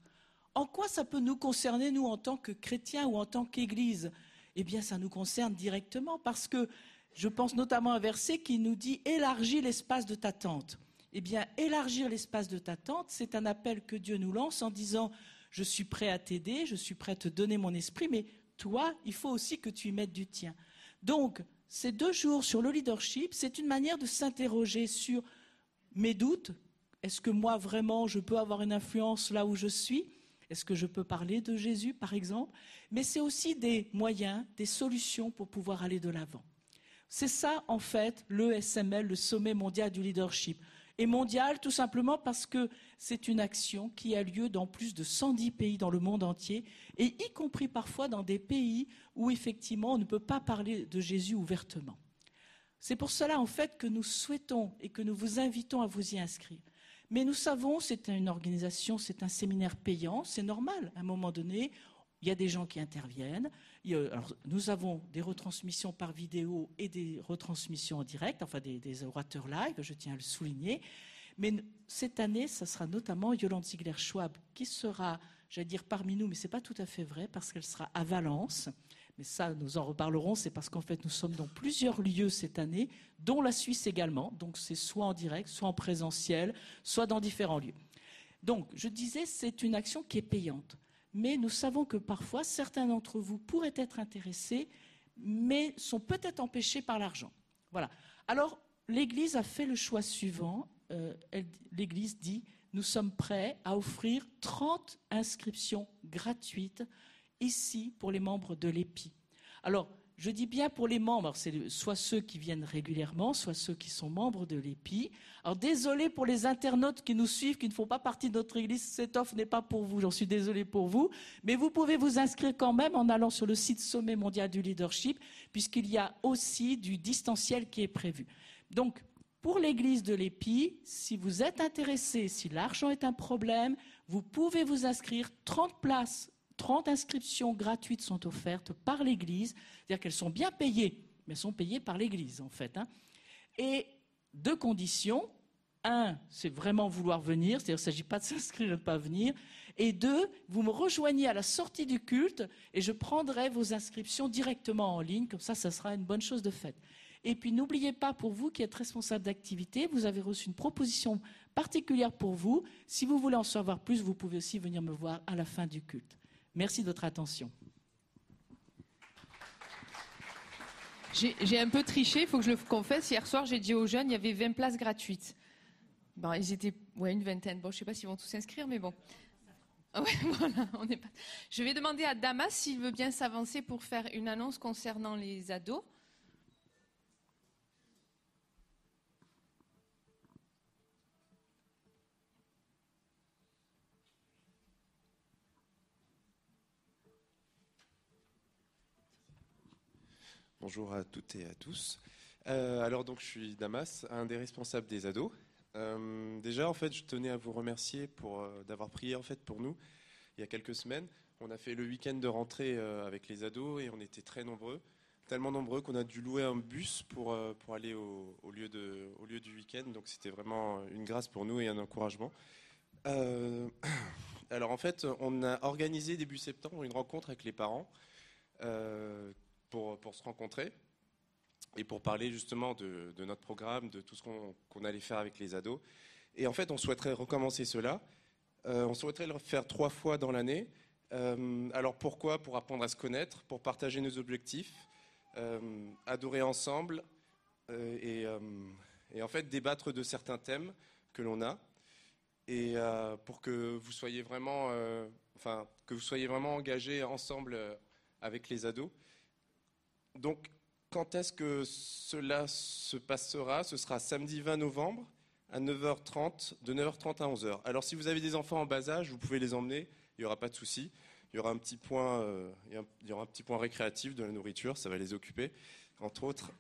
En quoi ça peut nous concerner, nous, en tant que chrétiens ou en tant qu'Église? Eh bien, ça nous concerne directement parce que je pense notamment à un verset qui nous dit élargis l'espace de ta tente. Eh bien, élargir l'espace de ta tente, c'est un appel que Dieu nous lance en disant je suis prêt à t'aider, je suis prêt à te donner mon esprit, mais toi, il faut aussi que tu y mettes du tien. Donc, ces deux jours sur le leadership, c'est une manière de s'interroger sur mes doutes, est-ce que moi, vraiment, je peux avoir une influence là où je suis? Est-ce que je peux parler de Jésus, par exemple? Mais c'est aussi des moyens, des solutions pour pouvoir aller de l'avant. C'est ça, en fait, le SML, le sommet mondial du leadership. Et mondial, tout simplement parce que c'est une action qui a lieu dans plus de 110 pays dans le monde entier, et y compris parfois dans des pays où, effectivement, on ne peut pas parler de Jésus ouvertement. C'est pour cela, en fait, que nous souhaitons et que nous vous invitons à vous y inscrire. Mais nous savons, c'est une organisation, c'est un séminaire payant, c'est normal. À un moment donné, il y a des gens qui interviennent. nous avons des retransmissions par vidéo et des retransmissions en direct, enfin des, orateurs live, je tiens à le souligner. Mais cette année, ce sera notamment Yolande Ziegler-Schwab qui sera, j'allais dire parmi nous, mais ce n'est pas tout à fait vrai parce qu'elle sera à Valence mais ça, nous en reparlerons, c'est parce qu'en fait, nous sommes dans plusieurs lieux cette année, dont la Suisse également. Donc, c'est soit en direct, soit en présentiel, soit dans différents lieux. Donc, je disais, c'est une action qui est payante. Mais nous savons que parfois, certains d'entre vous pourraient être intéressés, mais sont peut-être empêchés par l'argent. Voilà. Alors, l'Église a fait le choix suivant. Euh, L'Église dit, nous sommes prêts à offrir 30 inscriptions gratuites ici pour les membres de l'EPI. Alors, Je dis bien pour les membres, c'est soit ceux qui viennent régulièrement, soit ceux qui sont membres de l'EPI. Alors désolé pour les internautes qui nous suivent, qui ne font pas partie de notre église, cette offre n'est pas pour vous, j'en suis désolé pour vous, mais vous pouvez vous inscrire quand même en allant sur le site Sommet mondial du leadership, puisqu'il y a aussi du distanciel qui est prévu. Donc, pour l'église de l'EPI, si vous êtes intéressé, si l'argent est un problème, vous pouvez vous inscrire 30 places 30 inscriptions gratuites sont offertes par l'Église, c'est-à-dire qu'elles sont bien payées, mais elles sont payées par l'Église en fait. Hein. Et deux conditions. Un, c'est vraiment vouloir venir, c'est-à-dire qu'il ne s'agit pas de s'inscrire et de ne pas venir. Et deux, vous me rejoignez à la sortie du culte et je prendrai vos inscriptions directement en ligne, comme ça, ça sera une bonne chose de faite. Et puis n'oubliez pas, pour vous qui êtes responsable d'activité, vous avez reçu une proposition particulière pour vous. Si vous voulez en savoir plus, vous pouvez aussi venir me voir à la fin du culte. Merci de votre attention. J'ai un peu triché, il faut que je le confesse. Hier soir, j'ai dit aux jeunes, il y avait 20 places gratuites. Ils étaient, ouais, une vingtaine. Bon, je ne sais pas s'ils vont tous s'inscrire, mais bon. pas... Je vais demander à Damas s'il veut bien s'avancer pour faire une annonce concernant les ados. Bonjour à toutes et à tous. Euh, alors donc je suis Damas, un des responsables des ados. Euh, déjà en fait je tenais à vous remercier pour euh, d'avoir prié en fait pour nous il y a quelques semaines. On a fait le week-end de rentrée avec les ados et on était très nombreux, tellement nombreux qu'on a dû louer un bus pour, pour aller au, lieu de, au lieu du week-end. Donc c'était vraiment une grâce pour nous et un encouragement. alors en fait on a organisé début septembre une rencontre avec les parents pour, se rencontrer et pour parler justement de, notre programme, de tout ce qu'on allait faire avec les ados. Et en fait, on souhaiterait recommencer cela. Euh, on souhaiterait le faire trois fois dans l'année. Euh, alors pourquoi? Pour apprendre à se connaître, pour partager nos objectifs, euh, adorer ensemble et, et, en fait débattre de certains thèmes que l'on a et pour que vous soyez vraiment, enfin que vous soyez vraiment engagés ensemble avec les ados. Donc, quand est-ce que cela se passera? Ce sera samedi 20 novembre à 9h30, de 9h30 à 11h. Alors, si vous avez des enfants en bas âge, vous pouvez les emmener, il n'y aura pas de souci. Il y aura un petit point, euh, il y aura un petit point récréatif de la nourriture, ça va les occuper, entre autres.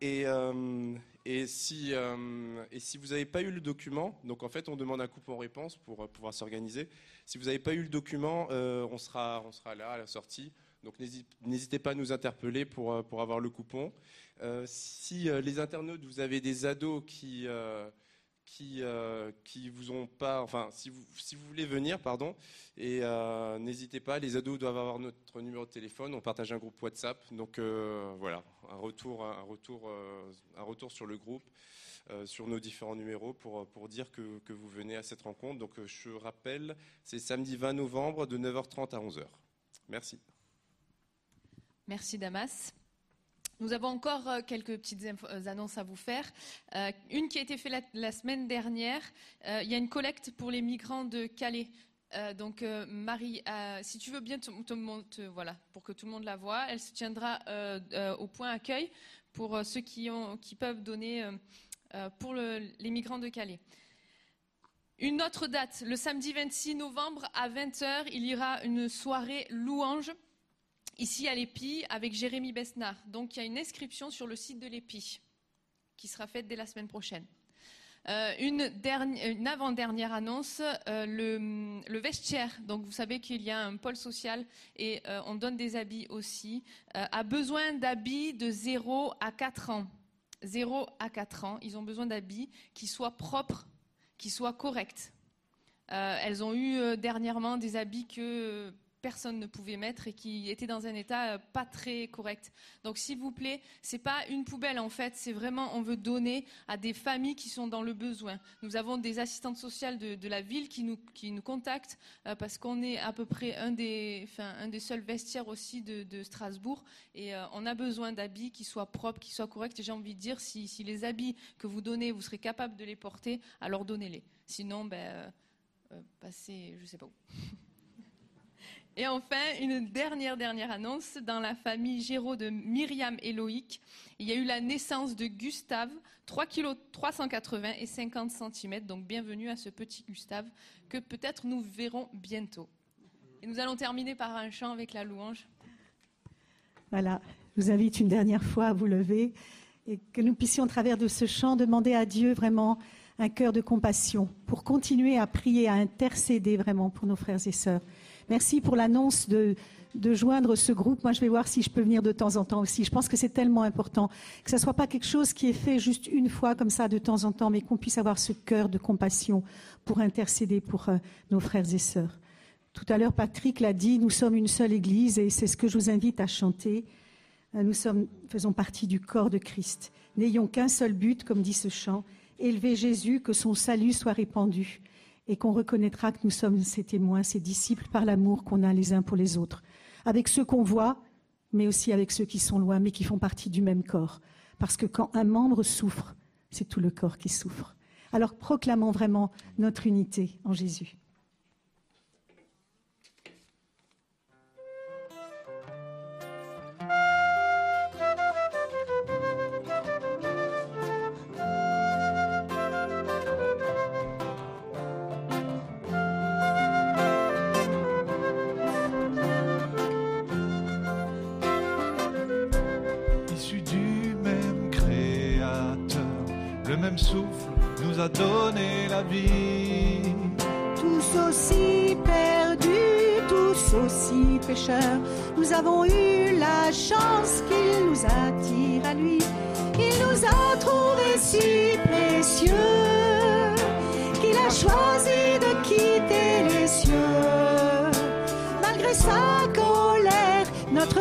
Et, euh, euh, si vous n'avez pas eu le document, donc en fait on demande un coupon-réponse pour pouvoir s'organiser. Si vous n'avez pas eu le document, on sera là à la sortie. Donc n'hésitez pas à nous interpeller pour, euh, avoir le coupon. Euh, si euh, les internautes, vous avez des ados qui, qui, qui vous ont pas, enfin, si vous, si vous voulez venir, pardon, et n'hésitez pas, les ados doivent avoir notre numéro de téléphone, on partage un groupe WhatsApp, donc voilà, un retour, un retour, un retour sur le groupe. sur nos différents numéros pour, pour dire que, que, vous venez à cette rencontre. Donc je rappelle, c'est samedi 20 novembre de 9h30 à 11h. Merci. Merci Damas. Nous avons encore euh, quelques petites euh, annonces à vous faire. Euh, une qui a été faite la, semaine dernière. il y a une collecte pour les migrants de Calais. donc Marie, si tu veux bien, te, voilà, pour que tout le monde la voie, elle se tiendra au point accueil pour ceux qui peuvent donner pour les migrants de Calais. Une autre date, le samedi 26 novembre à 20h, il y aura une soirée louange ici à l'EPI avec Jérémy Besnard. Donc il y a une inscription sur le site de l'EPI qui sera faite dès la semaine prochaine. Euh, une, avant-dernière annonce, euh, le, vestiaire, donc vous savez qu'il y a un pôle social et euh, on donne des habits aussi, a besoin d'habits de 0 à 4 ans. 0 à 4 ans, ils ont besoin d'habits qui soient propres, qui soient corrects. elles ont eu dernièrement des habits que personne ne pouvait mettre et qui était dans un état euh, pas très correct. Donc s'il vous plaît, c'est pas une poubelle en fait, c'est vraiment on veut donner à des familles qui sont dans le besoin. Nous avons des assistantes sociales de, la ville qui nous qui nous contactent euh, parce qu'on est à peu près un des enfin, un des seuls vestiaires aussi de, Strasbourg et euh, on a besoin d'habits qui soient propres, qui soient corrects. J'ai envie de dire si, si les habits que vous donnez, vous serez capable de les porter, alors donnez-les. Sinon, ben passez, je sais pas où. Et enfin, une dernière, dernière annonce. Dans la famille Géraud de Myriam et Loïc, il y a eu la naissance de Gustave, 3 kg 380 et 50 cm. Donc bienvenue à ce petit Gustave que peut-être nous verrons bientôt. Et nous allons terminer par un chant avec la louange. Voilà, je vous invite une dernière fois à vous lever et que nous puissions, à travers de ce chant, demander à Dieu vraiment un cœur de compassion pour continuer à prier, à intercéder vraiment pour nos frères et sœurs. Merci pour l'annonce de, joindre ce groupe. Moi, je vais voir si je peux venir de temps en temps aussi. Je pense que c'est tellement important que ce ne soit pas quelque chose qui est fait juste une fois comme ça de temps en temps, mais qu'on puisse avoir ce cœur de compassion pour intercéder pour euh, nos frères et sœurs. Tout à l'heure, Patrick l'a dit, nous sommes une seule Église et c'est ce que je vous invite à chanter. Euh, nous sommes, faisons partie du corps de Christ. N'ayons qu'un seul but, comme dit ce chant, élever Jésus, que son salut soit répandu et qu'on reconnaîtra que nous sommes ses témoins, ses disciples par l'amour qu'on a les uns pour les autres, avec ceux qu'on voit, mais aussi avec ceux qui sont loin, mais qui font partie du même corps. Parce que quand un membre souffre, c'est tout le corps qui souffre. Alors proclamons vraiment notre unité en Jésus. Même souffle nous a donné la vie. Tous aussi perdus, tous aussi pécheurs, nous avons eu la chance qu'il nous attire à lui. Il nous a trouvés si précieux qu'il a choisi de quitter les cieux. Malgré sa colère, notre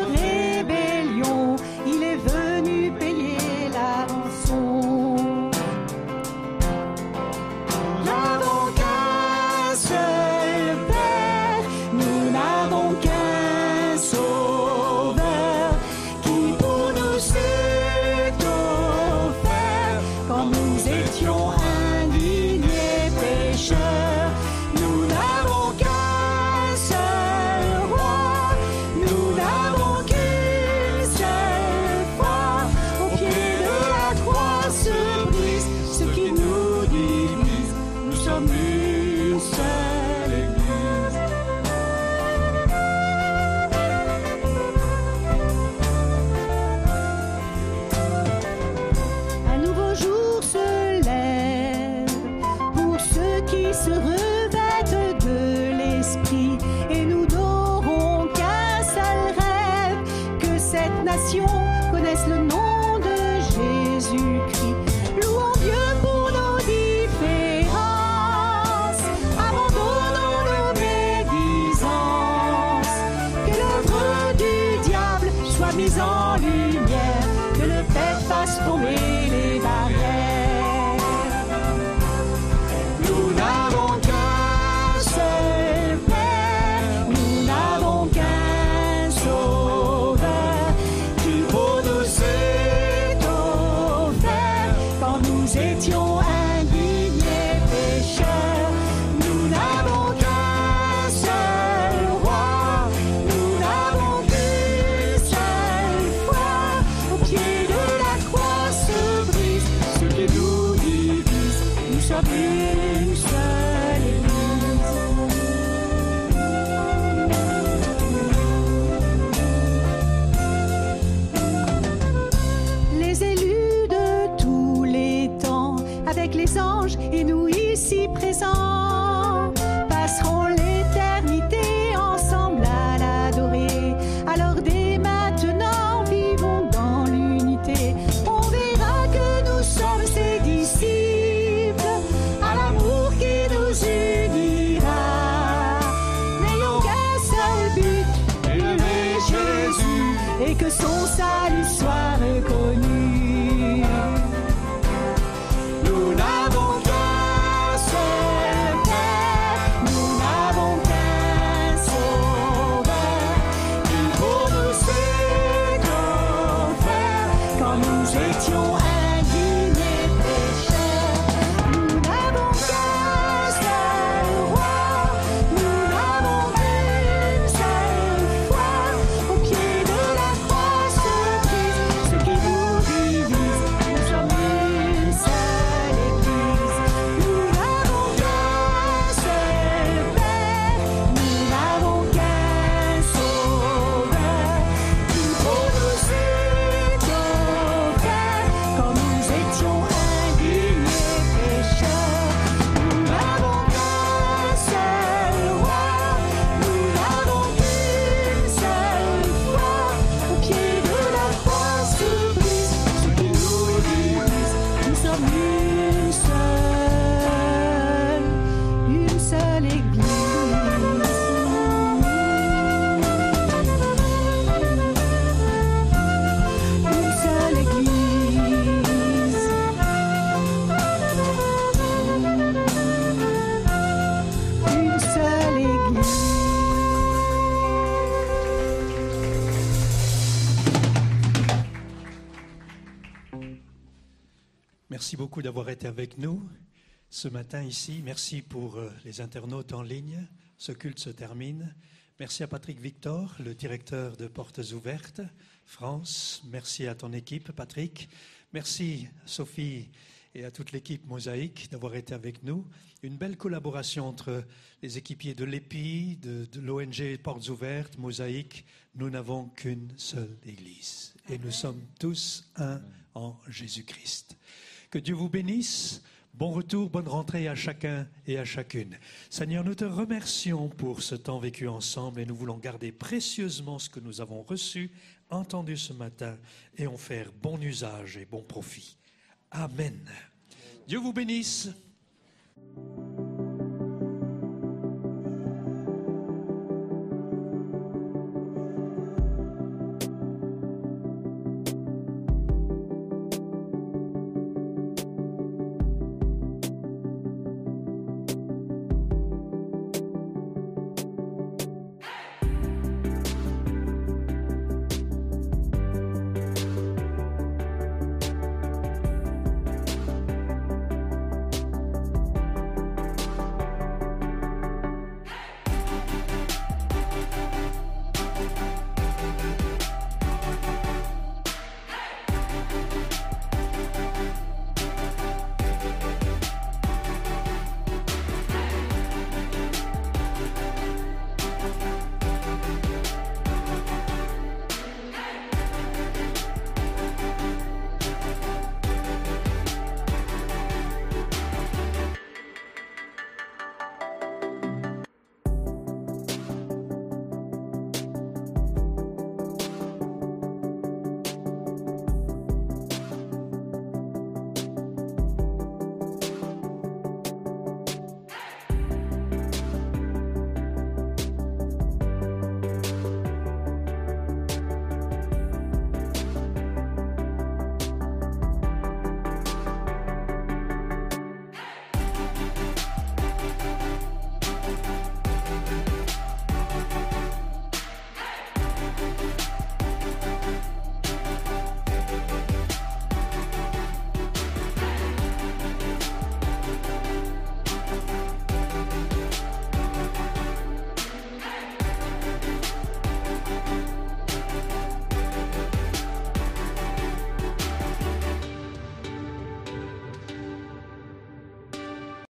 été avec nous ce matin ici. Merci pour euh, les internautes en ligne. Ce culte se termine. Merci à Patrick Victor, le directeur de Portes Ouvertes France. Merci à ton équipe, Patrick. Merci, Sophie, et à toute l'équipe Mosaïque d'avoir été avec nous. Une belle collaboration entre les équipiers de l'EPI, de, de l'ONG Portes Ouvertes, Mosaïque. Nous n'avons qu'une seule Église et nous sommes tous un en Jésus-Christ. Que Dieu vous bénisse. Bon retour, bonne rentrée à chacun et à chacune. Seigneur, nous te remercions pour ce temps vécu ensemble et nous voulons garder précieusement ce que nous avons reçu, entendu ce matin et en faire bon usage et bon profit. Amen. Dieu vous bénisse.